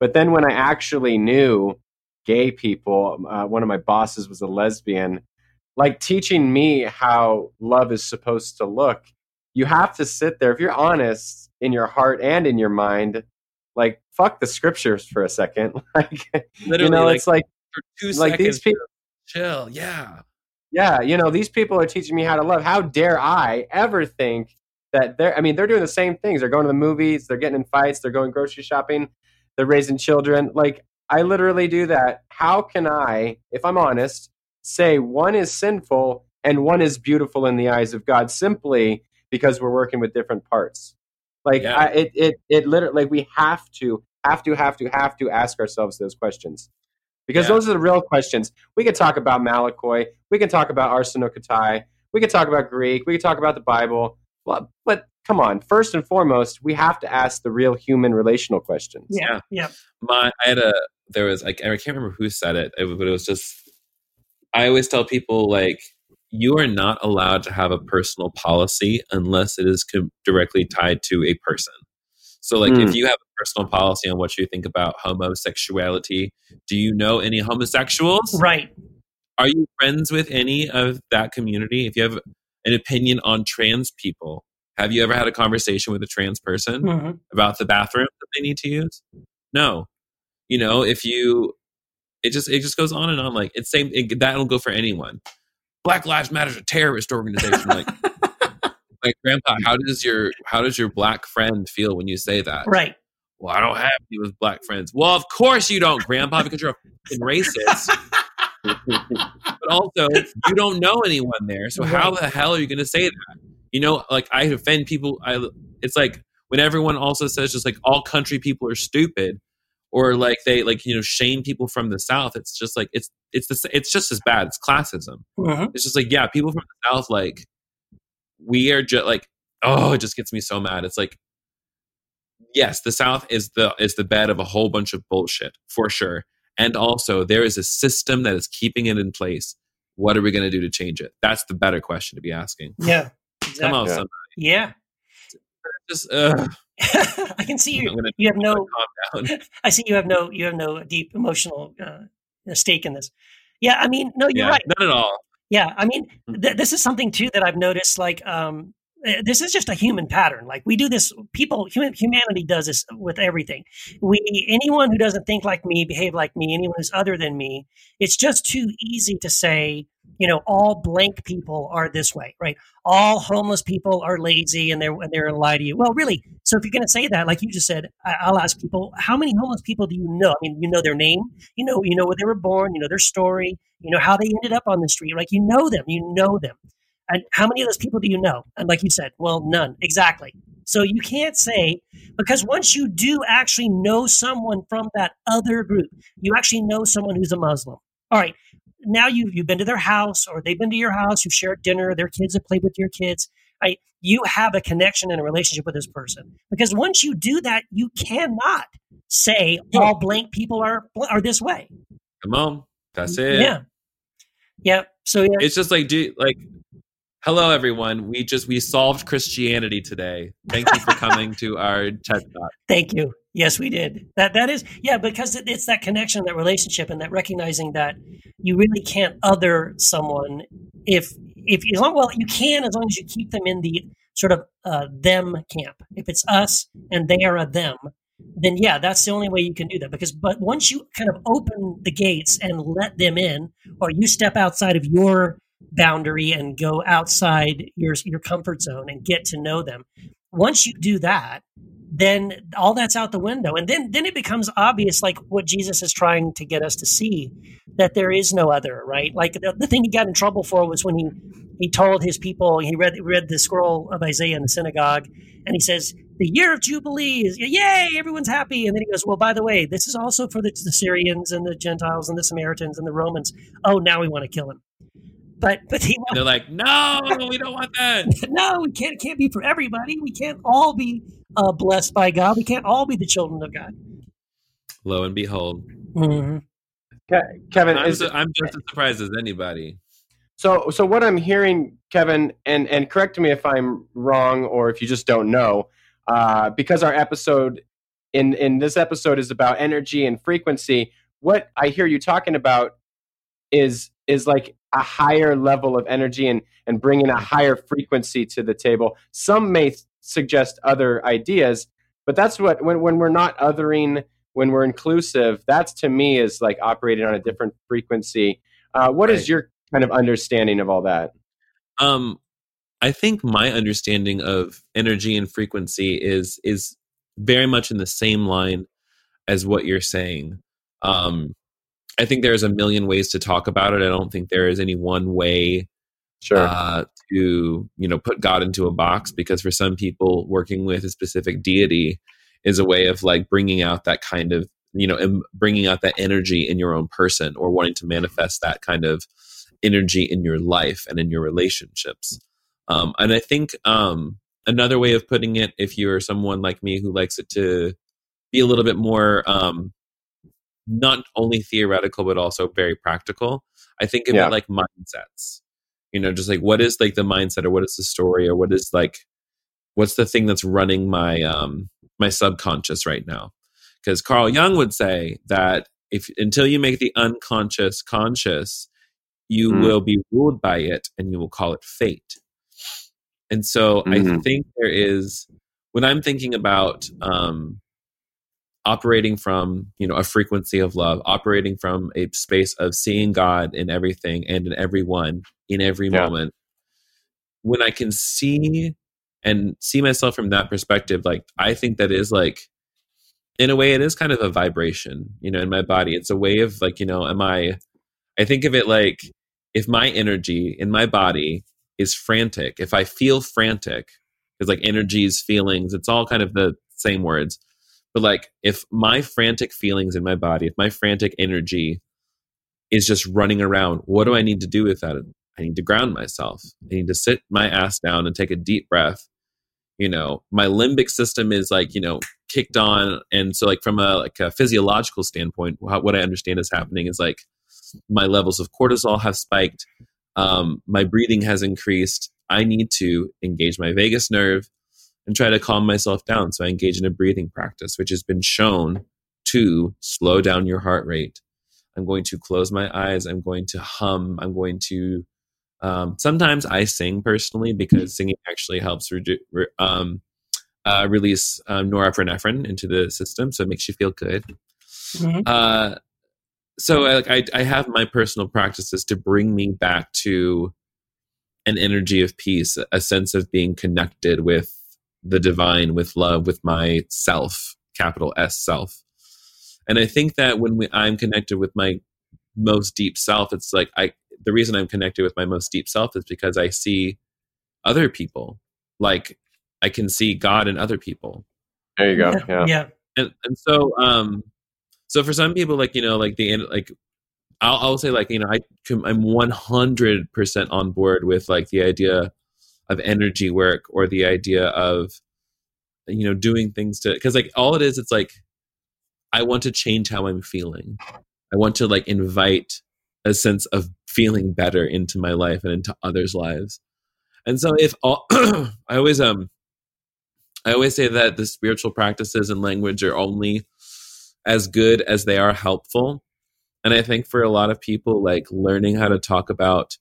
But then when i actually knew gay people uh, one of my bosses was a lesbian like teaching me how love is supposed to look you have to sit there if you're honest in your heart and in your mind like fuck the scriptures for a second like Literally, you know like, it's like for two like seconds, these people chill. Yeah. yeah you know these people are teaching me how to love how dare i ever think that they're i mean they're doing the same things they're going to the movies they're getting in fights they're going grocery shopping they're raising children like i literally do that how can i if i'm honest say one is sinful and one is beautiful in the eyes of god simply because we're working with different parts like Yeah. I, it it it literally like we have to have to have to have to ask ourselves those questions because Yeah. those are the real questions we could talk about malakoi we can talk about arsenokoitai we could talk about greek we could talk about the bible well, but come on first and foremost we have to ask the real human relational questions Yeah. Yeah. My, I had a, there was like, I can't remember who said it, it- but it was just, I always tell people like, you are not allowed to have a personal policy unless it is com- directly tied to a person. So, like, if Mm. you have a personal policy on what you think about homosexuality, do you know any homosexuals? Right. Are you friends with any of that community? If you have an opinion on trans people, have you ever had a conversation with a trans person hmm about the bathroom that they need to use? No. You know, if you, it just it just goes on and on. Like it's same it, that'll go for anyone. Black Lives Matter is a terrorist organization. Like, like Grandpa, how does your how does your black friend feel when you say that? Right. Well, I don't have any with black friends. Well, of course you don't, Grandpa, because you're a racist. but also you don't know anyone there so how the hell are you going to say that you know like i offend people i it's like when everyone also says just like all country people are stupid or like they like you know shame people from the south it's just like it's it's the, it's just as bad it's classism hmm it's just like yeah people from the south like we are just like oh it just gets me so mad it's like yes the south is the is the bed of a whole bunch of bullshit for sure and also there is a system that is keeping it in place what are we going to do to change it that's the better question to be asking Yeah. come on Yeah. somebody. Yeah. just uh, I can see you. You have no. calm down I see you have no. You have no deep emotional uh, stake in this. Yeah. I mean, no, you're yeah right. not at all Yeah, I mean, th- this is something too that I've noticed. Like, um, eh, this is just a human pattern. Like, we do this. People, human, humanity does this with everything. We, anyone who doesn't think like me, behave like me, anyone who's other than me, it's just too easy to say, you know, all blank people are this way, right? All homeless people are lazy and they're and they're gonna lie to you. Well, really. So if you're going to say that, like you just said, I, I'll ask people, how many homeless people do you know? I mean, you know their name, you know, you know where they were born, you know their story, you know how they ended up on the street. Like you know them, you know them. And how many of those people do you know? And like you said, well, none. Exactly. So you can't say, because once you do actually know someone from that other group, you actually know someone who's a Muslim. All right. Now you, you've been to their house or they've been to your house, you've shared dinner, their kids have played with your kids. Right? You have a connection and a relationship with this person. Because once you do that, you cannot say all blank people are are this way. Come on. That's it. Yeah. Yeah. So yeah. It's just like do like hello everyone. We just we solved Christianity today. Thank you for coming to our TED Talk. Thank you. Yes, we did. That that is yeah, because it, it's that connection, that relationship, and that recognizing that you really can't other someone if if as long well you can as long as you keep them in the sort of uh, them camp. If it's us and they are a them, then yeah, that's the only way you can do that. Because but once you kind of open the gates and let them in, or you step outside of your boundary and go outside your your comfort zone and get to know them. Once you do that, then all that's out the window. And then then it becomes obvious like what jesus is trying to get us to see that there is no other right? Like the, the thing he got in trouble for was when he he told his people he read read the scroll of isaiah in the synagogue and he says the year of jubilee is yay everyone's happy. And then he goes well by the way this is also for the, the syrians and the gentiles and the samaritans and the romans. Oh now we want to kill him. But but he they're like no we don't want that. No we can't it can't be for everybody. We can't all be uh, blessed by god we can't all be the children of god lo and behold mm-hmm. Ke- Kevin, I'm, is, su- I'm just as surprised as anybody so so what I'm hearing, Kevin, and and correct me if I'm wrong or if you just don't know, uh, because our episode in in this episode is about energy and frequency. What I hear you talking about is is like a higher level of energy and and bringing a higher frequency to the table. Some may suggest other ideas, but that's what when when we're not othering, when we're inclusive, that's to me is like operating on a different frequency. Uh, what is Right. your kind of understanding of all that? Um, I think my understanding of energy and frequency is is very much in the same line as what you're saying. Um, I think there's a million ways to talk about it. I don't think there is any one way Sure. uh, to you know put God into a box because for some people, working with a specific deity is a way of like bringing out that kind of you know em- bringing out that energy in your own person or wanting to manifest that kind of energy in your life and in your relationships. Um, and I think um, another way of putting it, if you're someone like me who likes it to be a little bit more um, not only theoretical but also very practical, I think of Yeah. it like mindsets. You know, just like what is like the mindset or what is the story or what is like what's the thing that's running my um my subconscious right now? Because Carl Jung would say that if until you make the unconscious conscious, you Mm. will be ruled by it and you will call it fate. And so I Mhm. think there is when I'm thinking about um operating from you know a frequency of love operating from a space of seeing god in everything and in everyone in every Yeah. moment when i can see and see myself from that perspective like i think that is like in a way it is kind of a vibration you know in my body it's a way of like you know am i i think of it like if my energy in my body is frantic if i feel frantic it's like energies feelings it's all kind of the same words but like if my frantic feelings in my body if my frantic energy is just running around what do i need to do with that? I need to ground myself. I need to sit my ass down and take a deep breath. You know my limbic system is like you know kicked on. And so like from a like a physiological standpoint what i understand is happening is like my levels of cortisol have spiked. Um, my breathing has increased. I need to engage my vagus nerve and try to calm myself down. So i engage in a breathing practice which has been shown to slow down your heart rate. I'm going to close my eyes. I'm going to hum. I'm going to um, sometimes I sing personally because singing actually helps redu- re- um, uh, release um, norepinephrine into the system, so it makes you feel good. Mhm. Uh, so I, like, I, I have my personal practices to bring me back to an energy of peace, a sense of being connected with the divine, with love, with my self, capital S self. And I think that when we, I'm connected with my most deep self, it's like I the reason I'm connected with my most deep self is because I see other people. Like I can see God in other people. There you go. Yeah. yeah. And and so um so for some people like you know like the like I'll, I'll say like you know I can, I'm 100 percent on board with like the idea of energy work or the idea of you know doing things to because like all it is it's like I want to change how I'm feeling. I want to like invite a sense of feeling better into my life and into others' lives. And so if all I always um I always say that the spiritual practices and language are only as good as they are helpful. And I think for a lot of people, like learning how to talk about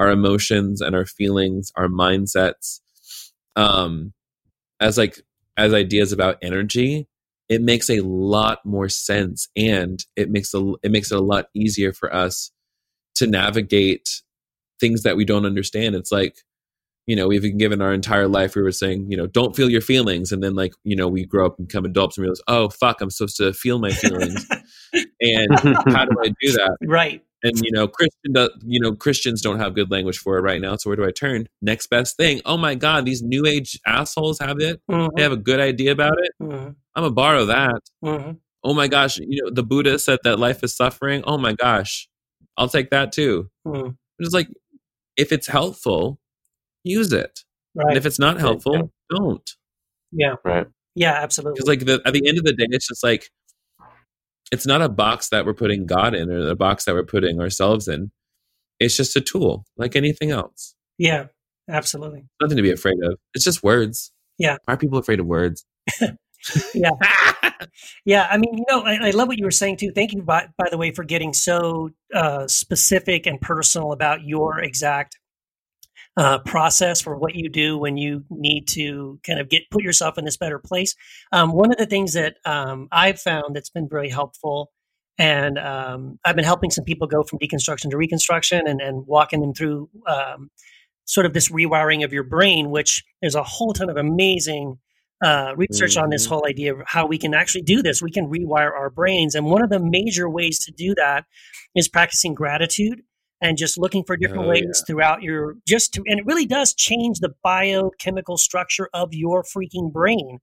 our emotions and our feelings, our mindsets, um, as like as ideas about energy, it makes a lot more sense, and it makes a it makes it a lot easier for us to navigate things that we don't understand. It's like you know, we've been given our entire life, we were saying, you know, don't feel your feelings. And then, like, you know, we grow up and become adults and realize, oh, fuck, I'm supposed to feel my feelings. and how do I do that? Right. And, you know, Christian, does, you know, Christians don't have good language for it right now. So where do I turn? Next best thing. Oh my God, these new age assholes have it. Mhm. They have a good idea about it. Mhm. I'm going to borrow that. Mhm. Oh my gosh, you know, the Buddha said that life is suffering. Oh my gosh, I'll take that too. Mhm. It's like, if it's helpful, use it. Right. And if it's not helpful, don't. yeah. Right. Yeah. Absolutely. Because like the, at the end of the day, it's just like it's not a box that we're putting God in or a box that we're putting ourselves in. It's just a tool, like anything else. yeah. Absolutely. Nothing to be afraid of. It's just words. Yeah. Why are people afraid of words? Yeah. Yeah, I mean, you know, I, I love what you were saying too. Thank you, by, by the way, for getting so uh, specific and personal about your exact uh, process for what you do when you need to kind of get put yourself in this better place. Um, one of the things that um, I've found that's been very helpful, and um, I've been helping some people go from deconstruction to reconstruction, and, and walking them through um, sort of this rewiring of your brain, which there's a whole ton of amazing uh, research on this Mhm. whole idea of how we can actually do this. We can rewire our brains. And one of the major ways to do that is practicing gratitude and just looking for different Oh, ways yeah. throughout your just to, and it really does change the biochemical structure of your freaking brain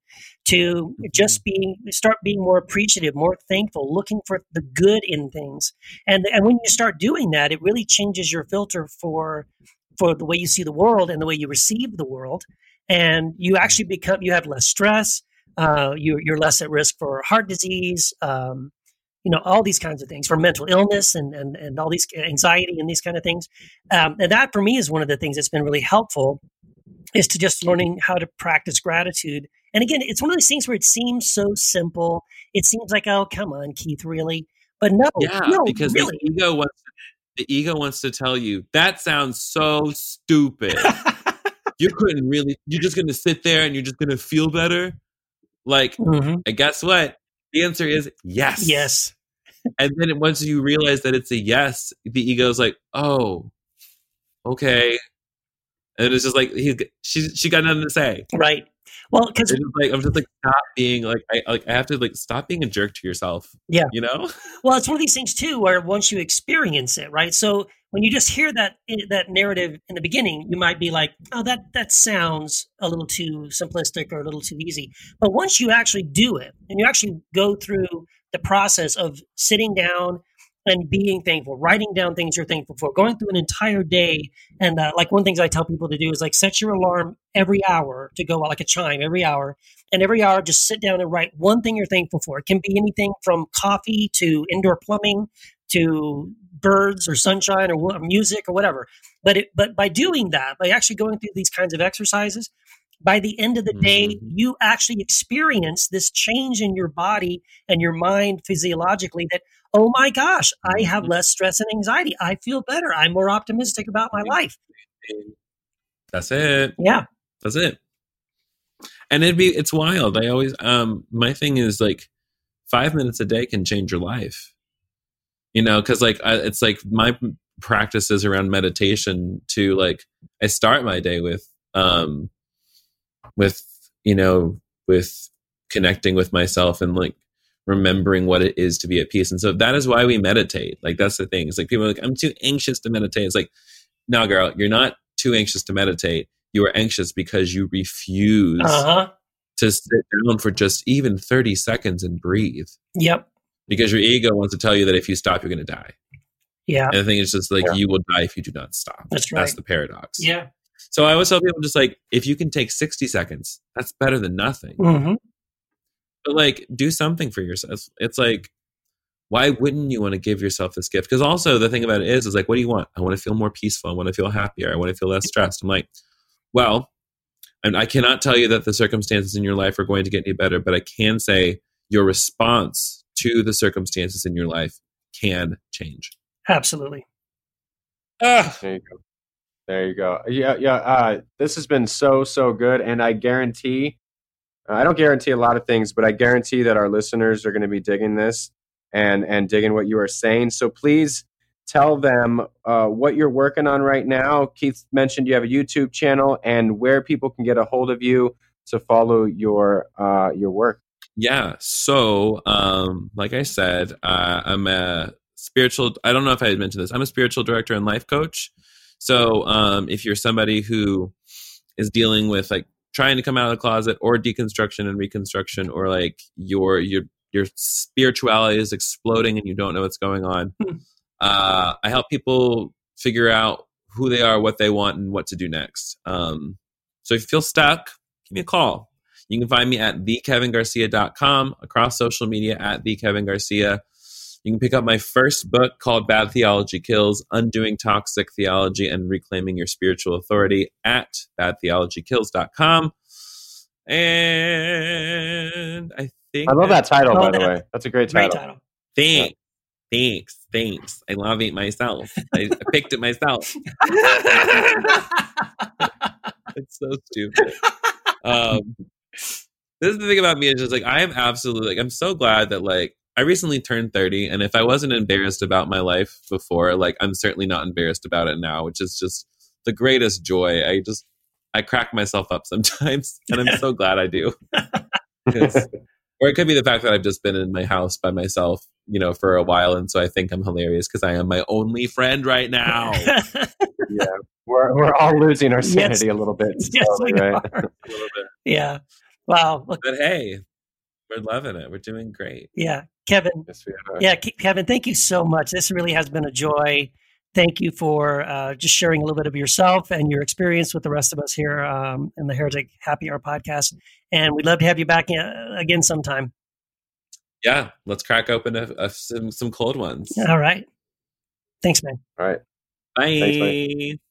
to just being start being more appreciative more thankful looking for the good in things. And and when you start doing that it really changes your filter for for the way you see the world and the way you receive the world. And you actually become you have less stress uh, you, you're less at risk for heart disease um, you know all these kinds of things for mental illness and and, and all these anxiety and these kind of things um, and that for me is one of the things that's been really helpful is to just learning how to practice gratitude and again it's one of those things where it seems so simple it seems like oh come on keith really but no Yeah, no because really the ego wants the ego wants to tell you that sounds so stupid. you couldn't really. You're just going to sit there and you're just going to feel better. Like, Mhm. and guess what? The answer is yes. yes And then once you realize that it's a yes, the ego's like, oh, okay. And it's just like he's she she got nothing to say. right well because It's like I'm just like stop being like I like I have to like stop being a jerk to yourself. Yeah. You know? Well, it's one of these things too, where once you experience it, right? So when you just hear that eh, that narrative in the beginning, you might be like, "Oh, that that sounds a little too simplistic or a little too easy." But once you actually do it, and you actually go through the process of sitting down and being thankful, writing down things you're thankful for, going through an entire day, and uh, like one things I tell people to do is like set your alarm every hour to go like a chime every hour, and every hour just sit down and write one thing you're thankful for. It can be anything from coffee to indoor plumbing to birds or sunshine or music or whatever. But it, but by doing that, by actually going through these kinds of exercises, by the end of the day, Mhm. you actually experience this change in your body and your mind physiologically that, oh my gosh, I have Mhm. less stress and anxiety. I feel better. I'm more optimistic about my life. That's it. Yeah. That's it. And it'd be it's wild. I always um my thing is like five minutes a day can change your life. You know, because like I, it's like my practices around meditation to like I start my day with um with you know with connecting with myself and like remembering what it is to be at peace. And so that is why we meditate. Like that's the thing. It's like people are like, I'm too anxious to meditate. It's like, no, girl, you're not too anxious to meditate. You are anxious because you refuse Uh-huh. to sit down for just even 30 seconds and breathe. Yep. Because your ego wants to tell you that if you stop, you're going to die. Yeah. And I think it's just like Yeah. you will die if you do not stop. That's right. That's the paradox. Yeah. So I always tell people just like, if you can take 60 seconds, that's better than nothing. hmm But like, do something for yourself. It's like, why wouldn't you want to give yourself this gift? Because also the thing about it is, is like, what do you want? I want to feel more peaceful. I want to feel happier. I want to feel less stressed. I'm like, well, and I cannot tell you that the circumstances in your life are going to get any better, but I can say your response to the circumstances in your life can change. Absolutely. Ah, There you go. There you go. Yeah, yeah. Uh, this has been so so good, and I guarantee. uh, I don't guarantee a lot of things, but I guarantee that our listeners are going to be digging this and and digging what you are saying. So please tell them uh, what you're working on right now. Keith mentioned you have a YouTube channel and where people can get a hold of you to follow your uh, your work. Yeah. So, um, like I said, uh, I'm a spiritual. I don't know if I had mentioned this. I'm a spiritual director and life coach. So, um, if you're somebody who is dealing with like trying to come out of the closet, or deconstruction and reconstruction, or like your your your spirituality is exploding and you don't know what's going on, Hmm. uh, I help people figure out who they are, what they want, and what to do next. Um, so, if you feel stuck, give me a call. You can find me at thekevingarcia.com, across social media at thekevingarcia. You can pick up my first book called Bad Theology Kills Undoing Toxic Theology and Reclaiming Your Spiritual Authority at badtheologykills.com. And I think I love that title, by the way. That's a great Great title. title. Thanks. Thanks. Thanks. I love it myself. I, I picked it myself. it's so stupid. Um, this is the thing about me is just like I am absolutely like I'm so glad that like I recently turned 30 and if I wasn't embarrassed about my life before, like I'm certainly not embarrassed about it now, which is just the greatest joy. I just I crack myself up sometimes and I'm so glad I do. or it could be the fact that I've just been in my house by myself, you know, for a while and so I think I'm hilarious because I am my only friend right now. yeah, we're we're all losing our Yes. sanity a little bit. Yes, slowly, we right? are. A little bit. yeah. Wow. Look, But hey, we're loving it. We're doing great. yeah. Kevin, Yes. Yeah, Kevin, thank you so much. This really has been a joy. Thank you for uh, just sharing a little bit of yourself and your experience with the rest of us here um, in the Heretic Happy Hour podcast. And we'd love to have you back uh, again sometime. Yeah, let's crack open a, a, some some cold ones. All right. Thanks, man. All right. Bye. Thanks,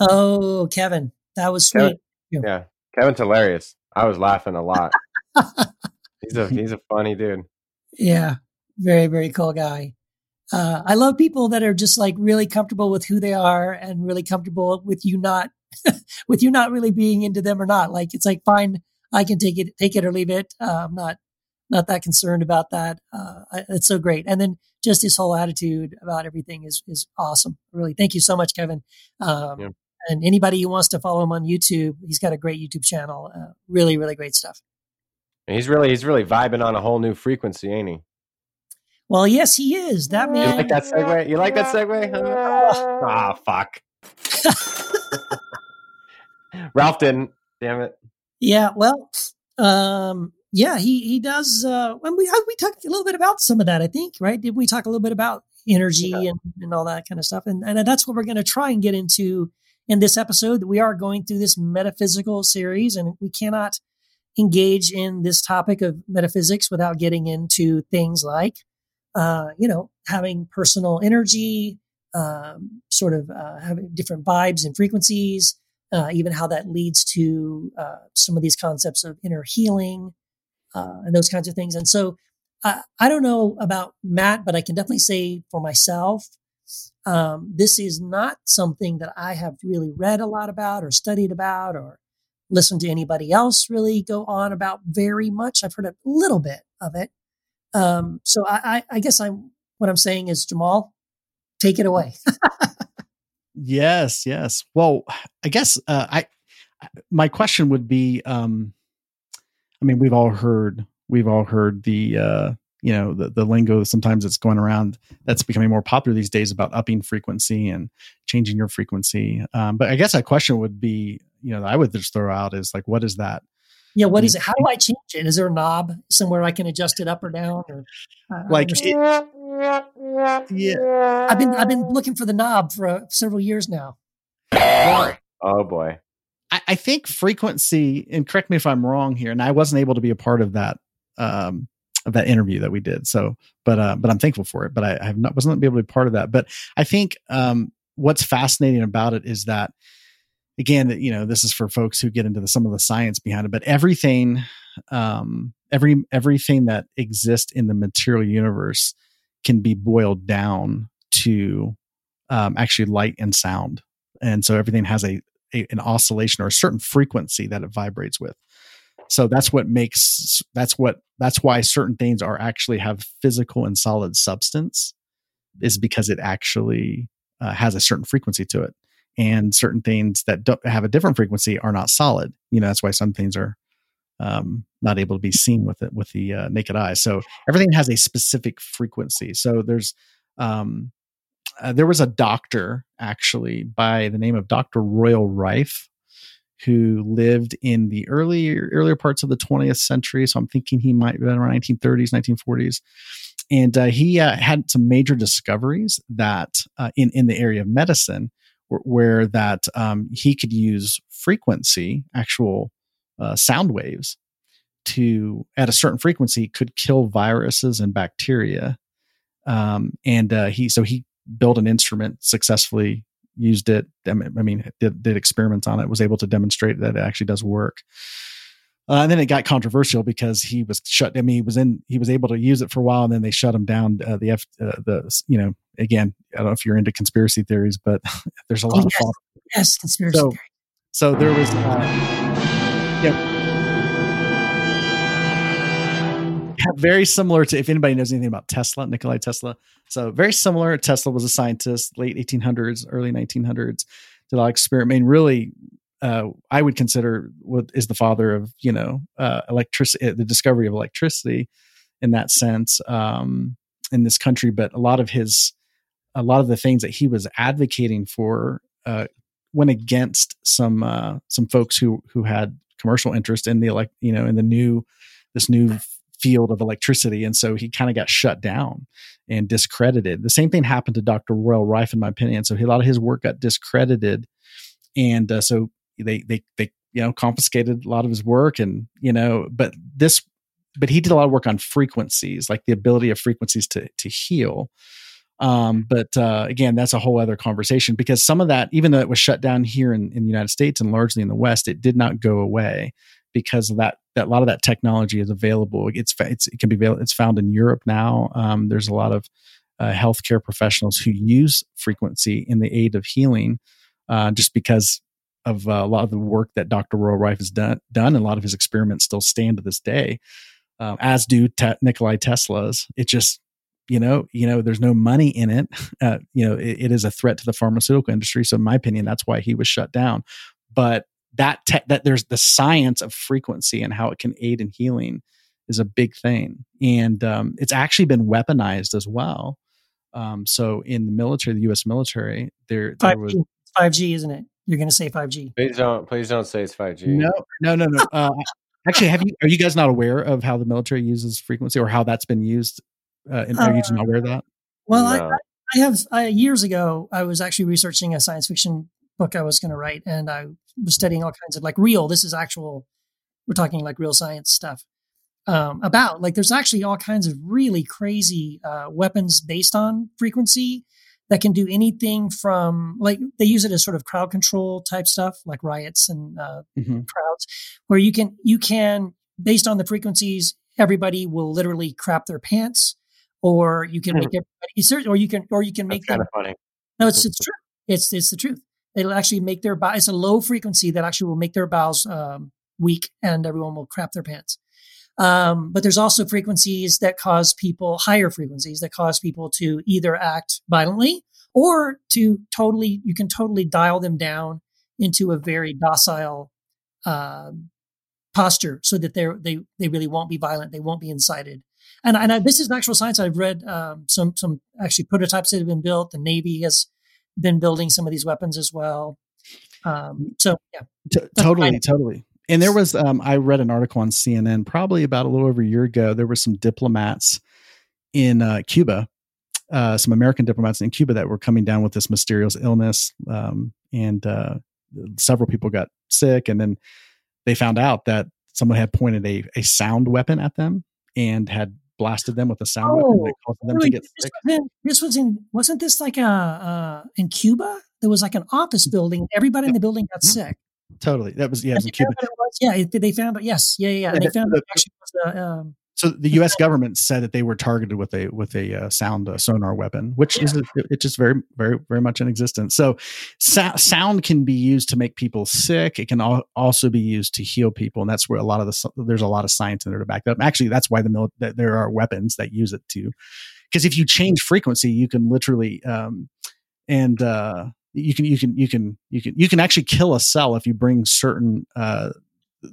Oh, Kevin, that was Kevin. sweet. Yeah, Kevin's hilarious. I was laughing a lot. he's a he's a funny dude. Yeah, very, very cool guy. Uh, I love people that are just like really comfortable with who they are and really comfortable with you not, with you not really being into them or not. Like it's like fine, I can take it, take it or leave it. Uh, I'm not, not that concerned about that. Uh, it's so great. And then just his whole attitude about everything is is awesome. Really, thank you so much, Kevin. Um, Yeah. And anybody who wants to follow him on YouTube, he's got a great YouTube channel. Uh, really, really great stuff. And he's really he's really vibing on a whole new frequency, ain't he? Well, yes, he is. That man. You like that segue? You like that segue? Huh? Ah, fuck. Ralph didn't. Damn it. Yeah, well, um, yeah, he he does. Uh, and we we talked a little bit about some of that, I think, right? Did we talk a little bit about energy and, and all that kind of stuff? And and that's what we're going to try and get into in this episode. We are going through this metaphysical series, and we cannot engage in this topic of metaphysics without getting into things like, uh, you know, having personal energy, um, sort of uh, having different vibes and frequencies uh, even how that leads to uh, some of these concepts of inner healing uh, and those kinds of things. And so I, don't know about Matt, but I can definitely say for myself, um, this is not something that I have really read a lot about or studied about or listened to anybody else really go on about very much. I've heard a little bit of it. Um, so I, I, I guess I'm what I'm saying is Jamal, take it away. Yes, yes. Well, I guess uh, I my question would be um I mean we've all heard we've all heard the uh you know the, the lingo sometimes it's going around that's becoming more popular these days about upping frequency and changing your frequency um, but i guess that question would be you know that i would just throw out is like what is that Yeah, what is it? How do I change it? Is there a knob somewhere I can adjust it up or down? Or, uh, I like understand- it, yeah I've been I've been looking for the knob for uh, several years now. Oh boy. I, I think frequency, and correct me if I'm wrong here, and I wasn't able to be a part of that um, of that interview that we did. So, but uh, but I'm thankful for it. But I, I have not wasn't able to be part of that. But I think um, what's fascinating about it is that again, you know, this is for folks who get into the, some of the science behind it. But everything, um, every everything that exists in the material universe can be boiled down to um, actually light and sound, and so everything has a a, an oscillation or a certain frequency that it vibrates with. So that's what makes that's what that's why certain things are actually have physical and solid substance is because it actually uh, has a certain frequency to it, and certain things that don't have a different frequency are not solid. You know that's why some things are um, not able to be seen with it with the uh, naked eye. So everything has a specific frequency. So there's um, uh, there was a doctor actually by the name of Dr. Royal Rife who lived in the early earlier parts of the 20th century. So I'm thinking he might have been around 1930s, 1940s. And uh, he uh, had some major discoveries that uh, in in the area of medicine, where, where that um, he could use frequency, actual uh, sound waves, to at a certain frequency could kill viruses and bacteria. Um, and uh, he so he built an instrument successfully used it i mean did, did experiments on it was able to demonstrate that it actually does work uh, and then it got controversial because he was shut i mean he was in he was able to use it for a while and then they shut him down uh, the f uh, the you know again i don't know if you're into conspiracy theories but there's a lot Oh, of yes. false Yes, conspiracy So- theory. so there was uh, yeah very similar to if anybody knows anything about tesla nikolai tesla. So very similar. Tesla was a scientist late 1800s early 1900s did a lot of experiment really uh, i would consider what is the father of you know uh, electricity the discovery of electricity in that sense um, in this country. But a lot of his a lot of the things that he was advocating for uh, went against some uh, some folks who who had commercial interest in the elect you know in the new this new field of electricity and so he kind of got shut down and discredited. The same thing happened to dr royal rife in my opinion. So a lot of his work got discredited and uh, so they they they you know confiscated a lot of his work and you know but this but he did a lot of work on frequencies like the ability of frequencies to to heal. Um, but uh, again, that's a whole other conversation because some of that, even though it was shut down here in, in the United States and largely in the West, it did not go away because of that. That a lot of that technology is available. It's, it's it can be. It's found in Europe now. Um, there's a lot of uh, healthcare professionals who use frequency in the aid of healing, uh, just because of uh, a lot of the work that Dr. Royal Rife has done. Done, and a lot of his experiments still stand to this day, um, as do te- Nikolai Tesla's. It just you know you know there's no money in it uh, you know it, it is a threat to the pharmaceutical industry so in my opinion that's why he was shut down but that te- that there's the science of frequency and how it can aid in healing is a big thing and um, it's actually been weaponized as well um, so in the military the us military there, there was 5G, 5G, isn't it? You're going to say 5G. Please don't please don't say it's 5G. no no no no uh, actually have you are you guys not aware of how the military uses frequency or how that's been used uh, and are you just Uh, not aware of that Well, I, No. I I have I, years ago. I was actually researching a science fiction book I was going to write, and I was studying all kinds of like real. This is actual. We're talking like real science stuff um, about like there's actually all kinds of really crazy uh, weapons based on frequency that can do anything from like they use it as sort of crowd control type stuff like riots and uh, Mhm. crowds where you can you can based on the frequencies everybody will literally crap their pants or you can make everybody or you can or you can make That's kind them of funny. no it's it's true it's it's the truth it'll actually make their bow it's a low frequency that actually will make their bowels um, weak and everyone will crap their pants um, but there's also frequencies that cause people higher frequencies that cause people to either act violently or to totally you can totally dial them down into a very docile um, posture so that they're they they really won't be violent they won't be incited And, and I, this is actual science. I've read um, some some actually prototypes that have been built. The Navy has been building some of these weapons as well. Um, so yeah, T- totally, totally. And there was, um, I read an article on CNN probably about a little over a year ago. There were some diplomats in uh, Cuba, uh, some American diplomats in Cuba that were coming down with this mysterious illness, um, and uh, several people got sick. And then they found out that someone had pointed a, a sound weapon at them and had blasted them with a sound weapon that caused them really? to get this, sick. was in, this was in wasn't this like a uh, in Cuba? There was like an office building. Everybody in the building got sick. Totally, that was yeah, it was in Cuba. yeah, it- they found it. Yes, yeah, yeah, yeah. And Yeah, they found the- it actually was a, um, So the U.S. government said that they were targeted with a with a uh, sound uh, sonar weapon, which is it's just very very very much in existence. So so- sound can be used to make people sick. It can al- also be used to heal people, and that's where a lot of the there's a lot of science in there to back that up. Actually, that's why the mil- that there are weapons that use it too, because if you change frequency, you can literally um, and uh, you can you can you can you can you can actually kill a cell if you bring certain uh,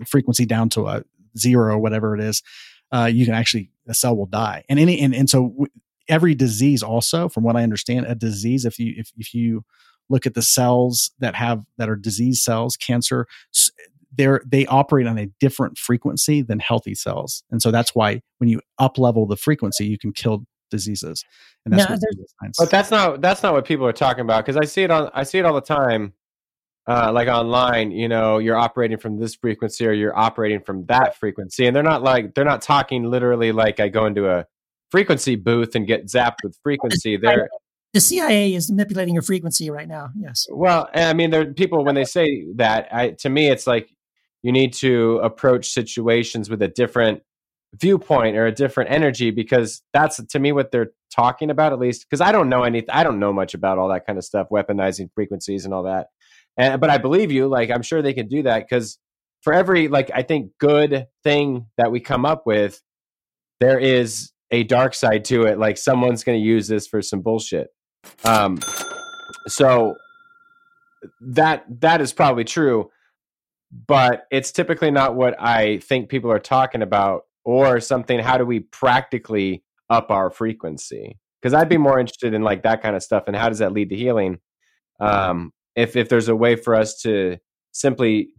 frequency down to a zero or whatever it is uh, you can actually a cell will die. And any and, and so w- every disease also from what i understand a disease if you if, if you look at the cells that have that are disease cells cancer they're they operate on a different frequency than healthy cells. And so that's why when you up level the frequency you can kill diseases. And that's Now, what But that's not that's not what people are talking about because I see it on I see it all the time, uh, like online. You know, you're operating from this frequency or you're operating from that frequency, and they're not like they're not talking literally like I go into a frequency booth and get zapped with frequency. They're the CIA is manipulating your frequency right now. Yes. well, I mean, there are people when they say that. I to me, it's like you need to approach situations with a different viewpoint or a different energy because that's to me what they're talking about at least because i don't know anything i don't know much about all that kind of stuff weaponizing frequencies and all that and but i believe you like i'm sure they can do that because for every like i think good thing that we come up with there is a dark side to it like someone's going to use this for some bullshit. Um so that that is probably true but it's typically not what i think people are talking about or something how do we practically up our frequency? Because i'd be more interested in like that kind of stuff and how does that lead to healing? Um if if there's a way for us to simply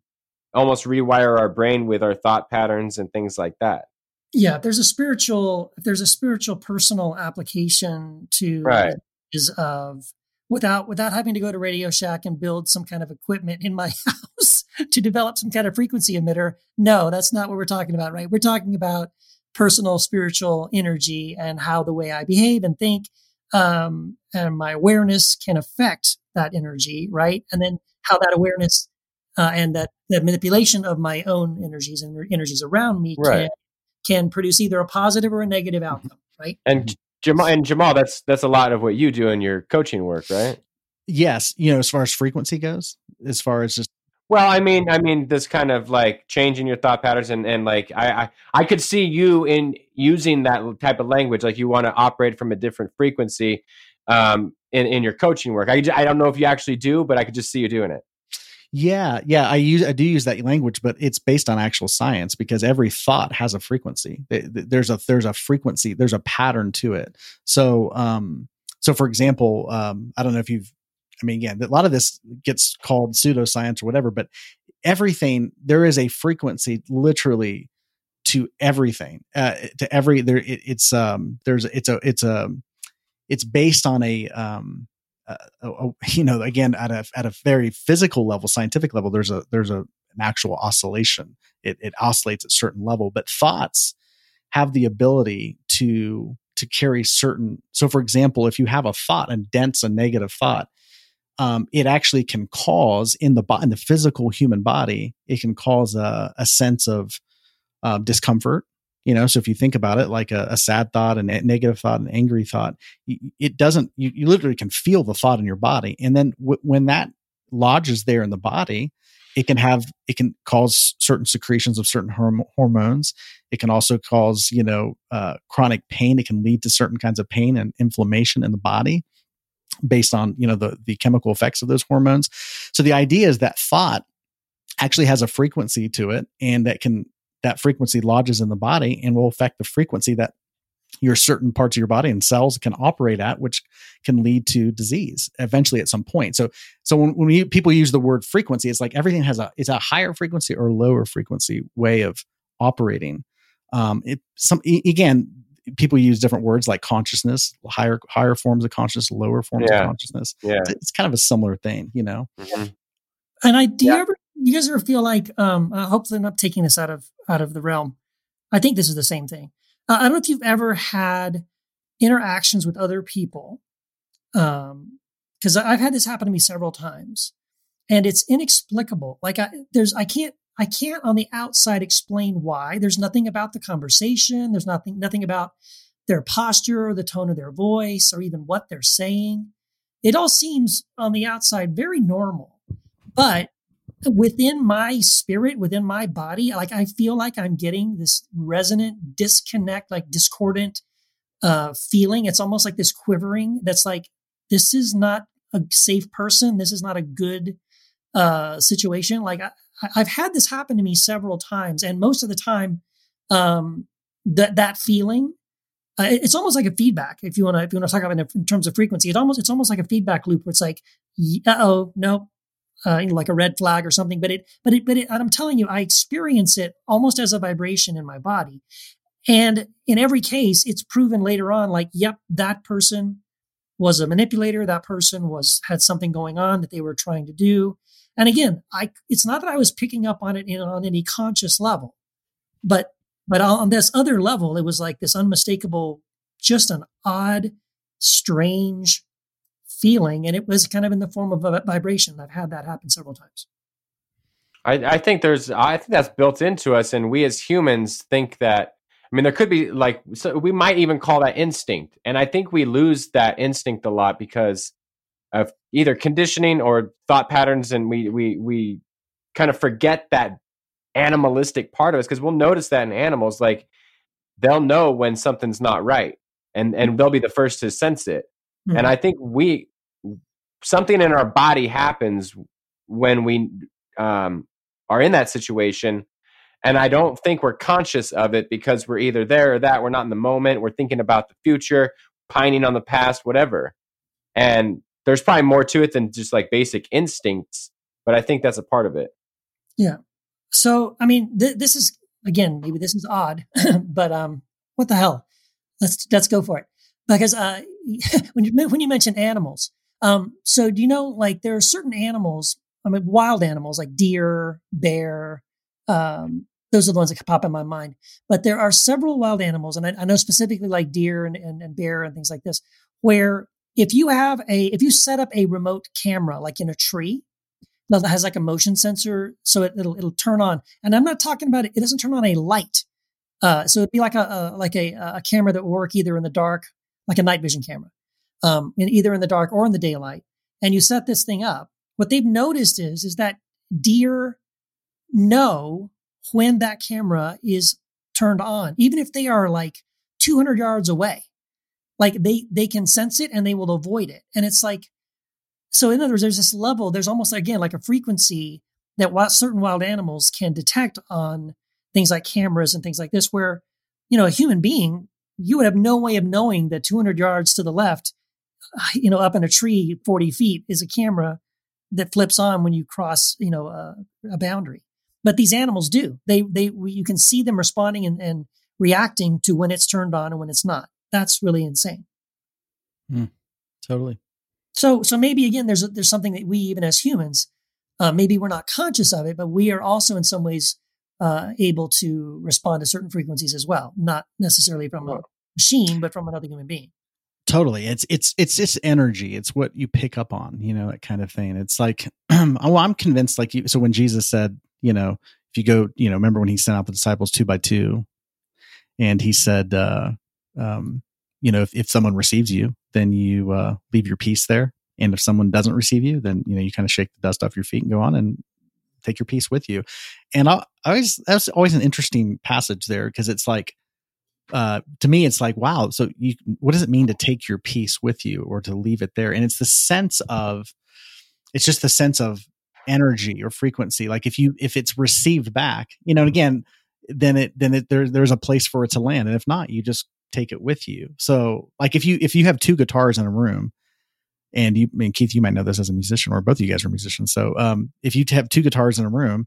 almost rewire our brain with our thought patterns and things like that Yeah. There's a spiritual, there's a spiritual personal application to Right. is of without without having to go to Radio Shack and build some kind of equipment in my house to develop some kind of frequency emitter. No, that's not what we're talking about, right? We're talking about personal spiritual energy and how the way I behave and think um, and my awareness can affect that energy, right? And then how that awareness uh, and that that manipulation of my own energies and energies around me Right. can can produce either a positive or a negative outcome, right? and jamal and jamal that's that's a lot of what you do in your coaching work right yes you know as far as frequency goes as far as just Well, I mean, I mean, this kind of like changing your thought patterns and and like I I, I could see you in using that type of language, like you want to operate from a different frequency, um, in in your coaching work. I, I don't know if you actually do, but I could just see you doing it. Yeah, yeah, I use I do use that language, but it's based on actual science because every thought has a frequency. Th- th- There's a there's a frequency, there's a pattern to it. So, um, so for example, um, I don't know if you've, I mean, again, a lot of this gets called pseudoscience or whatever, but everything there is a frequency literally to everything, uh, to every there. It, it's um, there's it's a it's a it's based on a um uh, uh, you know again at a at a very physical level scientific level there's a there's a an actual oscillation. It, it oscillates at a certain level but thoughts have the ability to to carry certain so for example if you have a thought a dense a negative thought um, it actually can cause in the bo- in the physical human body it can cause a, a sense of uh, discomfort you know so if you think about it like a, a sad thought and a negative thought an angry thought it doesn't you, you literally can feel the thought in your body. And then w- when that lodges there in the body it can have it can cause certain secretions of certain horm- hormones. It can also cause you know uh, chronic pain. It can lead to certain kinds of pain and inflammation in the body based on you know the the chemical effects of those hormones. So the idea is that thought actually has a frequency to it and that can that frequency lodges in the body and will affect the frequency that your certain parts of your body and cells can operate at, which can lead to disease eventually at some point. So, so when, when we, people use the word frequency, it's like everything has a it's a higher frequency or lower frequency way of operating. Um, it some again, people use different words like consciousness, higher higher forms of consciousness, lower forms Yeah. of consciousness. Yeah. It's kind of a similar thing, you know. Mhm. And I do Yeah. you ever you guys ever feel like um uh, hopefully I'm not taking this out of out of the realm. I think this is the same thing. Uh, I don't know if you've ever had interactions with other people. Um because I've had this happen to me several times and it's inexplicable. Like I there's I can't I can't on the outside explain why. There's nothing about the conversation, there's nothing nothing about their posture or the tone of their voice or even what they're saying. It all seems on the outside very normal but within my spirit within my body like i feel like i'm getting this resonant disconnect like discordant uh feeling. It's almost like this quivering that's like this is not a safe person. This is not a good uh situation. Like I, i've had this happen to me several times and most of the time um that that feeling uh, it's almost like a feedback if you want to if you want to talk about it in terms of frequency. It almost it's almost like a feedback loop where it's like uh oh no uh, like a red flag or something. But it, but it, but it, I'm telling you, I experience it almost as a vibration in my body. And in every case, it's proven later on, like, yep, that person was a manipulator. That person was had something going on that they were trying to do. And again, I it's not that I was picking up on it in, on any conscious level, but but on this other level, it was like this unmistakable, just an odd, strange feeling, and it was kind of in the form of a vibration. I've had that happen several times. I, I think there's I think that's built into us, and we as humans think that. I mean, there could be like so we might even call that instinct, and I think we lose that instinct a lot because of either conditioning or thought patterns, and we we we kind of forget that animalistic part of us because we'll notice that in animals, like they'll know when something's not right, and and they'll be the first to sense it. Mm-hmm. And I think we something in our body happens when we um, are in that situation. And I don't think we're conscious of it because we're either there or that. We're not in the moment. We're thinking about the future, pining on the past, whatever. And there's probably more to it than just like basic instincts, but I think that's a part of it. Yeah. So, I mean, th- this is again, maybe this is odd, but um, what the hell? Let's let's go for it because uh, when you when you mention animals, um, so do you know like there are certain animals, I mean, wild animals like deer, bear, um, those are the ones that pop in my mind. But there are several wild animals, and I, I know specifically like deer and, and, and bear and things like this, where if you have a if you set up a remote camera like in a tree that has like a motion sensor, so it, will it'll turn on. And I'm not talking about it; it doesn't turn on a light. Uh, so it'd be like a, a like a, a camera that will work either in the dark, like a night vision camera, um, in either in the dark or in the daylight. And you set this thing up. What they've noticed is is that deer know when that camera is turned on, even if they are like 200 yards away. Like they they can sense it and they will avoid it. And it's like so in other words, there's this level, there's almost again like a frequency that certain wild animals can detect on things like cameras and things like this, where, you know, a human being, you would have no way of knowing that 200 yards to the left, you know, up in a tree 40 feet is a camera that flips on when you cross, you know, a, a boundary. But these animals do. They, they, you can see them responding and, and reacting to when it's turned on and when it's not. That's really insane. Mm, Totally. So, so maybe again, there's a, there's something that we even as humans, uh, maybe we're not conscious of it, but we are also in some ways uh, able to respond to certain frequencies as well, not necessarily from a machine, but from another human being. Totally. It's it's it's just energy. It's what you pick up on, you know, that kind of thing. It's like oh, I'm convinced like you so when Jesus said, you know, if you go, you know, remember when he sent out the disciples two by two and he said uh um you know, if, if someone receives you, then you uh leave your peace there. And if someone doesn't receive you, then you know, you kind of shake the dust off your feet and go on and take your peace with you. And I, I always that's always an interesting passage there because it's like uh, to me, it's like, wow. So, you, what does it mean to take your peace with you or to leave it there? And it's the sense of, it's just the sense of energy or frequency. Like if you, if it's received back, you know, and again, then it, then it, there, there's a place for it to land. And if not, you just take it with you. So like if you if you have two guitars in a room and you I mean Keith, you might know this as a musician, or both of you guys are musicians. So um if you have two guitars in a room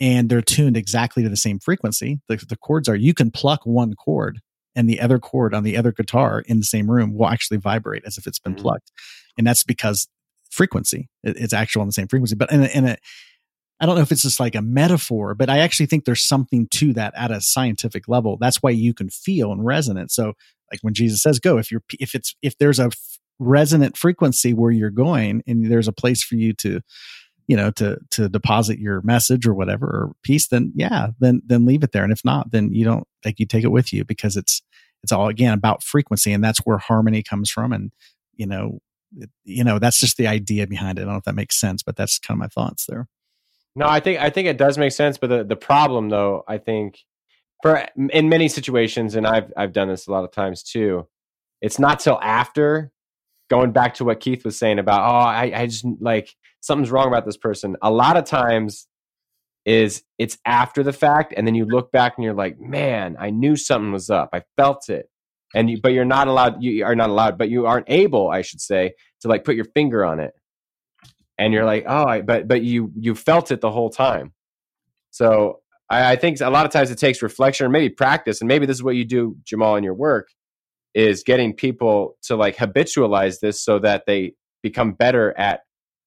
and they're tuned exactly to the same frequency, the, the chords are you can pluck one chord and the other chord on the other guitar in the same room will actually vibrate as if it's been Mhm. plucked. And that's because frequency, it- it's actual on the same frequency. But in a, in a I don't know if it's just like a metaphor, but I actually think there's something to that at a scientific level. That's why you can feel and resonate. So, like when Jesus says, "Go," if you're if it's if there's a f- resonant frequency where you're going, and there's a place for you to, you know, to to deposit your message or whatever or peace, then yeah, then then leave it there. And if not, then you don't like you take it with you because it's it's all again about frequency, and that's where harmony comes from. And you know, it, you know, that's just the idea behind it. I don't know if that makes sense, but that's kind of my thoughts there. No, I think I think it does make sense, but the, the problem though, I think for in many situations, and I've I've done this a lot of times too, it's not till after going back to what Keith was saying about, oh, I, I just like something's wrong about this person. A lot of times is it's after the fact, and then you look back and you're like, man, I knew something was up. I felt it. And you, but you're not allowed, you are not allowed, but you aren't able, I should say, to like put your finger on it and you're like, oh, I, but but you you felt it the whole time. So I, I think a lot of times it takes reflection or maybe practice, and maybe this is what you do, Jamal, in your work, is getting people to like habitualize this so that they become better at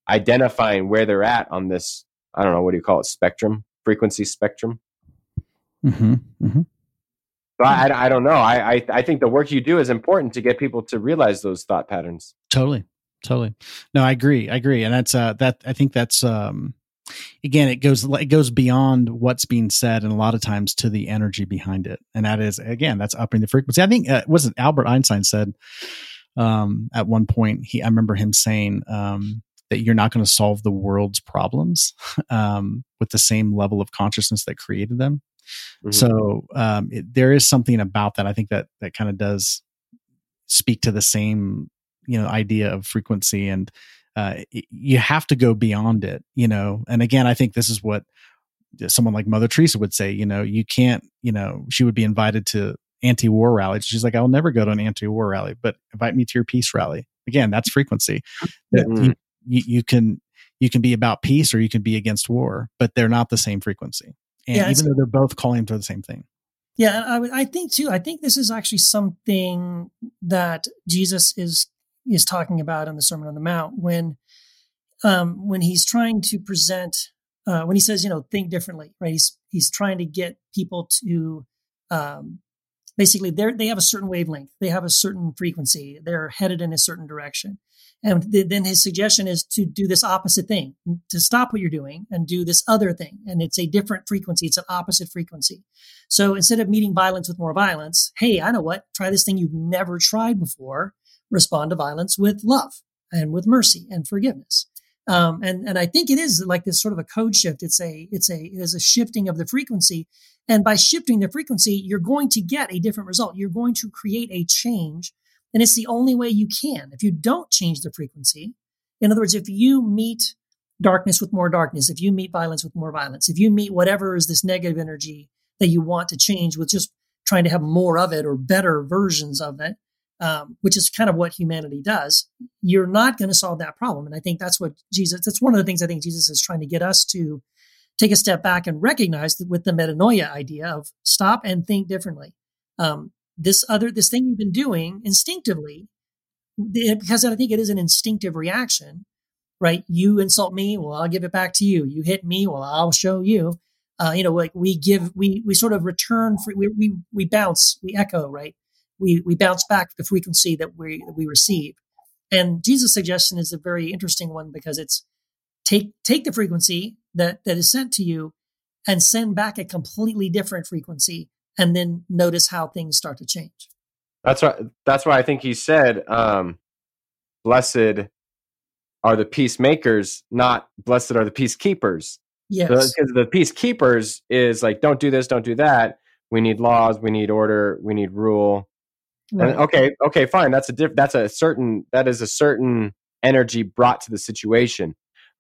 identifying where they're at on this. I don't know what do you call it, spectrum, frequency spectrum. Mm-hmm. Mm-hmm. So I, I, don't know. I, I I think the work you do is important to get people to realize those thought patterns. Totally. Totally. No, I agree. I agree. And that's uh that I think that's um again it goes it goes beyond what's being said and a lot of times to the energy behind it. And that is again that's upping the frequency. I think uh, was it Albert Einstein said um at one point he I remember him saying um that you're not going to solve the world's problems um with the same level of consciousness that created them. Mhm. So um, it, there is something about that. I think that that kind of does speak to the same you know idea of frequency, and uh, y- you have to go beyond it. You know, and again, I think this is what someone like Mother Teresa would say. You know, you can't. You know, she would be invited to anti-war rallies. She's like, I'll never go to an anti-war rally, but invite me to your peace rally. Again, that's frequency. Mhm. you, you, you can you can be about peace or you can be against war, but they're not the same frequency. And Yeah, even though they're both calling for the same thing. Yeah, I, I think too. I think this is actually something that Jesus is is talking about in the Sermon on the Mount when um, when he's trying to present uh, when he says you know think differently, right? He's he's trying to get people to um, basically they they have a certain wavelength, they have a certain frequency, they're headed in a certain direction, and th- then his suggestion is to do this opposite thing, to stop what you're doing and do this other thing, and it's a different frequency, it's an opposite frequency. So instead of meeting violence with more violence, hey, I know what, try this thing you've never tried before. Respond to violence with love and with mercy and forgiveness. Um, and and I think it is like this sort of a code shift. It's a it's a it is a shifting of the frequency, and by shifting the frequency, you're going to get a different result. You're going to create a change, and it's the only way you can. If you don't change the frequency, in other words, if you meet darkness with more darkness, if you meet violence with more violence, if you meet whatever is this negative energy that you want to change with just trying to have more of it or better versions of it, um, which is kind of what humanity does, you're not going to solve that problem. And I think that's what Jesus, that's one of the things I think Jesus is trying to get us to take a step back and recognize that with the metanoia idea of stop and think differently. Um, this other, this thing you've been doing instinctively, because I think it is an instinctive reaction, right? You insult me, well, I'll give it back to you. You hit me, well, I'll show you. Uh, you know, like we give, we we sort of return, for, we we we bounce, we echo, right? We we bounce back the frequency that we that we receive. And Jesus' suggestion is a very interesting one because it's take take the frequency that that is sent to you and send back a completely different frequency, and then notice how things start to change. That's right. That's why I think he said, um, "Blessed are the peacemakers, not blessed are the peacekeepers." Yes, Because the peacekeepers is like, don't do this, don't do that. We need laws, we need order, we need rule. Right. And okay, okay, fine. That's a diff- That's a certain. That is a certain energy brought to the situation.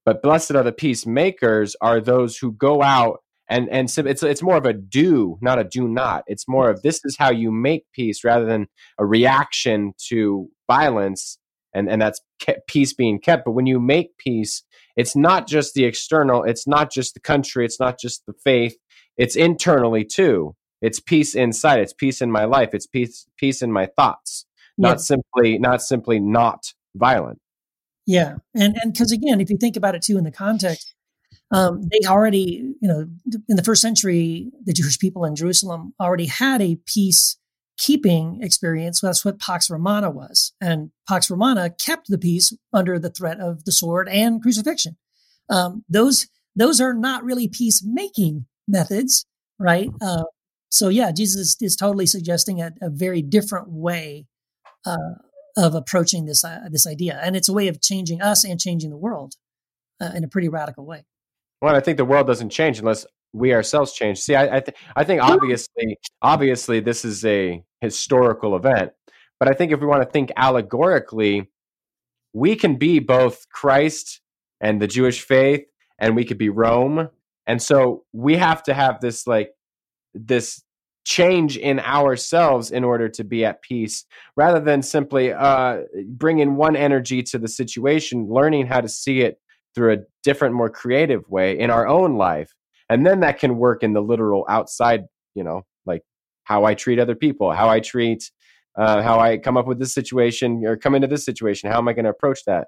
But blessed are the peacemakers are those who go out and and so it's it's more of a do, not a do not. It's more of this is how you make peace rather than a reaction to violence, and and that's kept, peace being kept. But when you make peace, it's not just the external, it's not just the country, it's not just the faith, it's internally too. It's peace inside. It's peace in my life. It's peace peace in my thoughts. Not Yeah. simply not simply not violent. Yeah, and and because again, if you think about it too in the context, um, they already, you know, in the first century, the Jewish people in Jerusalem already had a peace keeping experience. That's what Pax Romana was, and Pax Romana kept the peace under the threat of the sword and crucifixion. Um, those those are not really peacemaking methods, right? Uh, so yeah, Jesus is totally suggesting a, a very different way uh, of approaching this uh, this idea, and it's a way of changing us and changing the world uh, in a pretty radical way. Well, I think the world doesn't change unless we ourselves change. See, I I, th- I think obviously obviously this is a historical event, but I think if we want to think allegorically, we can be both Christ and the Jewish faith, and we could be Rome, and so we have to have this like this change in ourselves in order to be at peace rather than simply uh, bringing one energy to the situation learning how to see it through a different more creative way in our own life. And then that can work in the literal outside you know like how i treat other people how i treat uh, how i come up with this situation or come into this situation how am i going to approach that?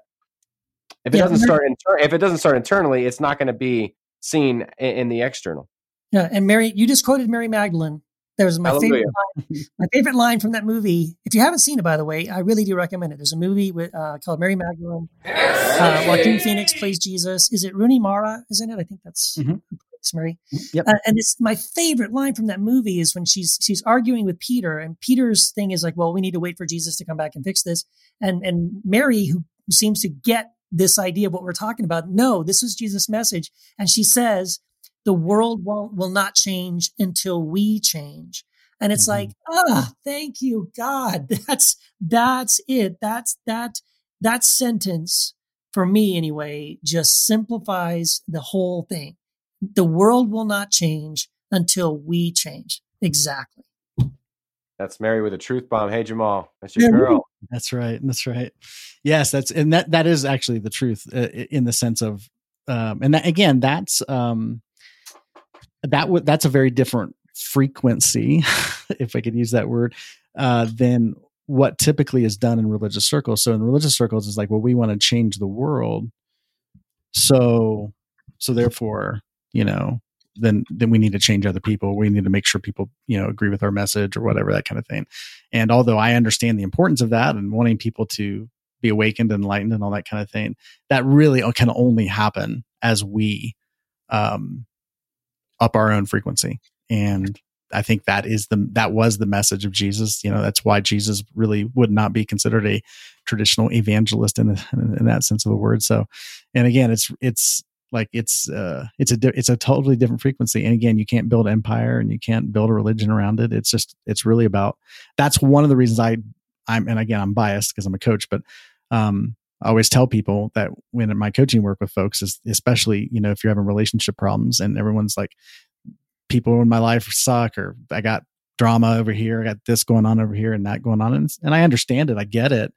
If it Yeah, doesn't start inter- if it doesn't start internally it's not going to be seen in, in the external Yeah, and Mary, you just quoted Mary Magdalene. There's my favorite, line, my favorite line from that movie. If you haven't seen it, by the way, I really do recommend it. There's a movie with uh, called Mary Magdalene. Uh, Joaquin Phoenix plays Jesus. Is it Rooney Mara? Isn't it? I think that's Mhm. Mary. Yep. Uh, and it's my favorite line from that movie is when she's she's arguing with Peter, and Peter's thing is like, "Well, we need to wait for Jesus to come back and fix this." And and Mary, who seems to get this idea of what we're talking about, no, this is Jesus' message, and she says, "The world won't will not change until we change." And it's Mhm. like, ah, thank you, God. That's that's it. That's that that sentence for me anyway just simplifies the whole thing. The world will not change until we change. Exactly. that's mary with a truth bomb hey jamal that's your Yeah, girl That's right. That's right. Yes, that's and that that is actually the truth uh, in the sense of um and that, again that's um that would that's a very different frequency if I could use that word uh than what typically is done in religious circles. So in religious circles it's like well we want to change the world. So so therefore, you know, then then we need to change other people. We need to make sure people, you know, agree with our message or whatever that kind of thing. And although I understand the importance of that and wanting people to be awakened and enlightened and all that kind of thing, that really can only happen as we um, up our own frequency. And I think that is the that was the message of Jesus. You know, that's why Jesus really would not be considered a traditional evangelist in, the, in that sense of the word. So, and again, it's it's like it's uh it's a it's a totally different frequency and again you can't build empire and you can't build a religion around it it's just it's really about that's one of the reasons i i'm and again i'm biased because i'm a coach but um i always tell people that when in my coaching work with folks is especially you know if you're having relationship problems and everyone's like people in my life suck or i got drama over here i got this going on over here and that going on and, and i understand it i get it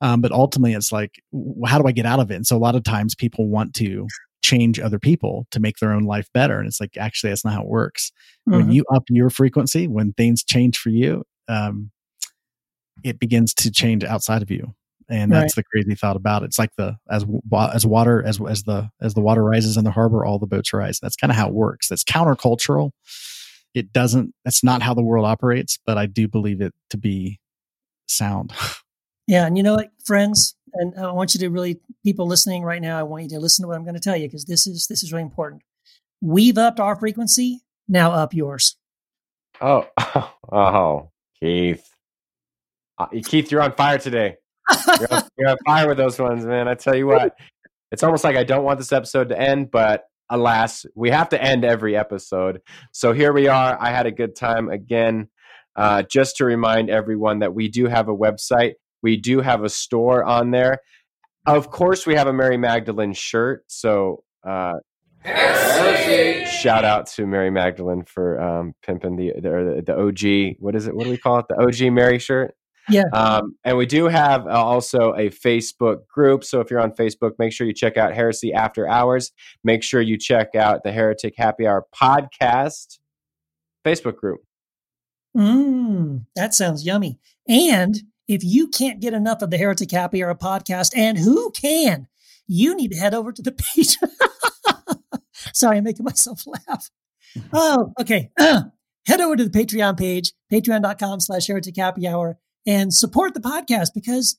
um, but ultimately it's like how do i get out of it? And so a lot of times people want to change other people to make their own life better and it's like actually that's not how it works. When Mhm. you up your frequency when things change for you um, it begins to change outside of you and that's the crazy thought about it. It's like the as as water as as the as the water rises in the harbor all the boats rise. That's kind of how it works. That's countercultural. It doesn't that's not how the world operates but i do believe it to be sound. Yeah, and you know what, friends, and I want you to really people listening right now, I want you to listen to what I'm going to tell you because this is this is really important. We've upped our frequency, now up yours. oh oh keith. Uh, keith you're on fire today you're on, you're on fire with those ones, man. I tell you what, it's almost like I don't want this episode to end, but alas, we have to end every episode. So here we are. I had a good time again. Uh, just to remind everyone that we do have a website, we do have a store on there. Of course, we have a Mary Magdalene shirt. So uh, Shout out to Mary Magdalene for um, pimping the, the the OG. What is it? What do we call it? The OG Mary shirt. Yeah. Um, and we do have uh, also a Facebook group. So if you're on Facebook, make sure you check out Heresy After Hours. Make sure you check out the Heretic Happy Hour podcast Facebook group. Mmm, that sounds yummy. And if you can't get enough of the Heretic Happy Hour podcast, and who can, you need to head over to the page. Sorry, I'm making myself laugh. Oh, okay. head over to the Patreon page, patreon.com slash heretic happy hour, and support the podcast because,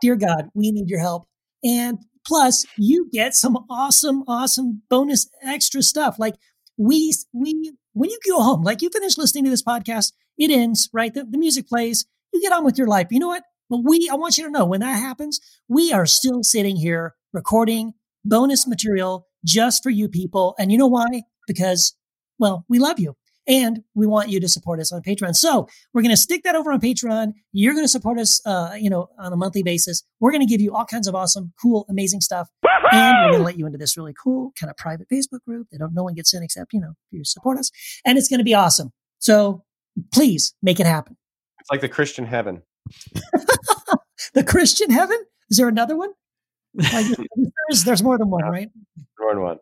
dear God, we need your help. And plus, you get some awesome, awesome bonus extra stuff. Like we, we, when you go home, like you finish listening to this podcast, it ends, right? The, the music plays, you get on with your life. You know what? But we, I want you to know when that happens, we are still sitting here recording bonus material just for you people. And you know why? Because, well, we love you and we want you to support us on Patreon. So we're going to stick that over on Patreon. You're going to support us, uh, you know, on a monthly basis. We're going to give you all kinds of awesome, cool, amazing stuff. And we're going to let you into this really cool kind of private Facebook group that don't, no one gets in except, you know, you support us. And it's going to be awesome. So please make it happen. It's like the Christian heaven. the Christian heaven? Is there another one? Like, there's, there's more than one, right? More than one.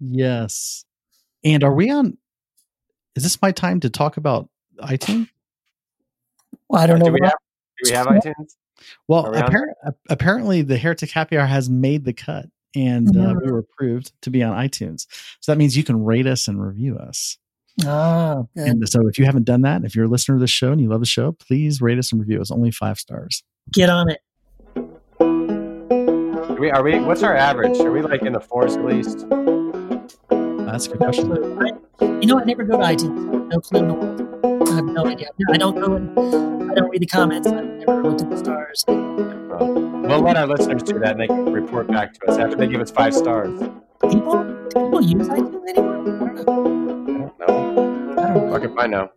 Yes. And are we on? Is this my time to talk about iTunes? Well, I don't know. Do we have, do we have iTunes? Well, we on appar- apparently, the Heretic Happy Hour has made the cut, and uh, Mhm. we were approved to be on iTunes. So that means you can rate us and review us. Ah, good. And so, if you haven't done that, if you're a listener to the show and you love the show, please rate us and review us. Only five stars. Get on it. Do we, are we? What's our average? Are we like in the fours at least? That's a good question. I, you know, I never go to iTunes. No clue in the world. I have no idea. I don't go and I don't read the comments. I've never looked at the stars. Well, let our listeners do that, and they can report back to us after they give us five stars. People, do people use iTunes anymore? I don't know. I don't know. I don't know. Fuck if I know.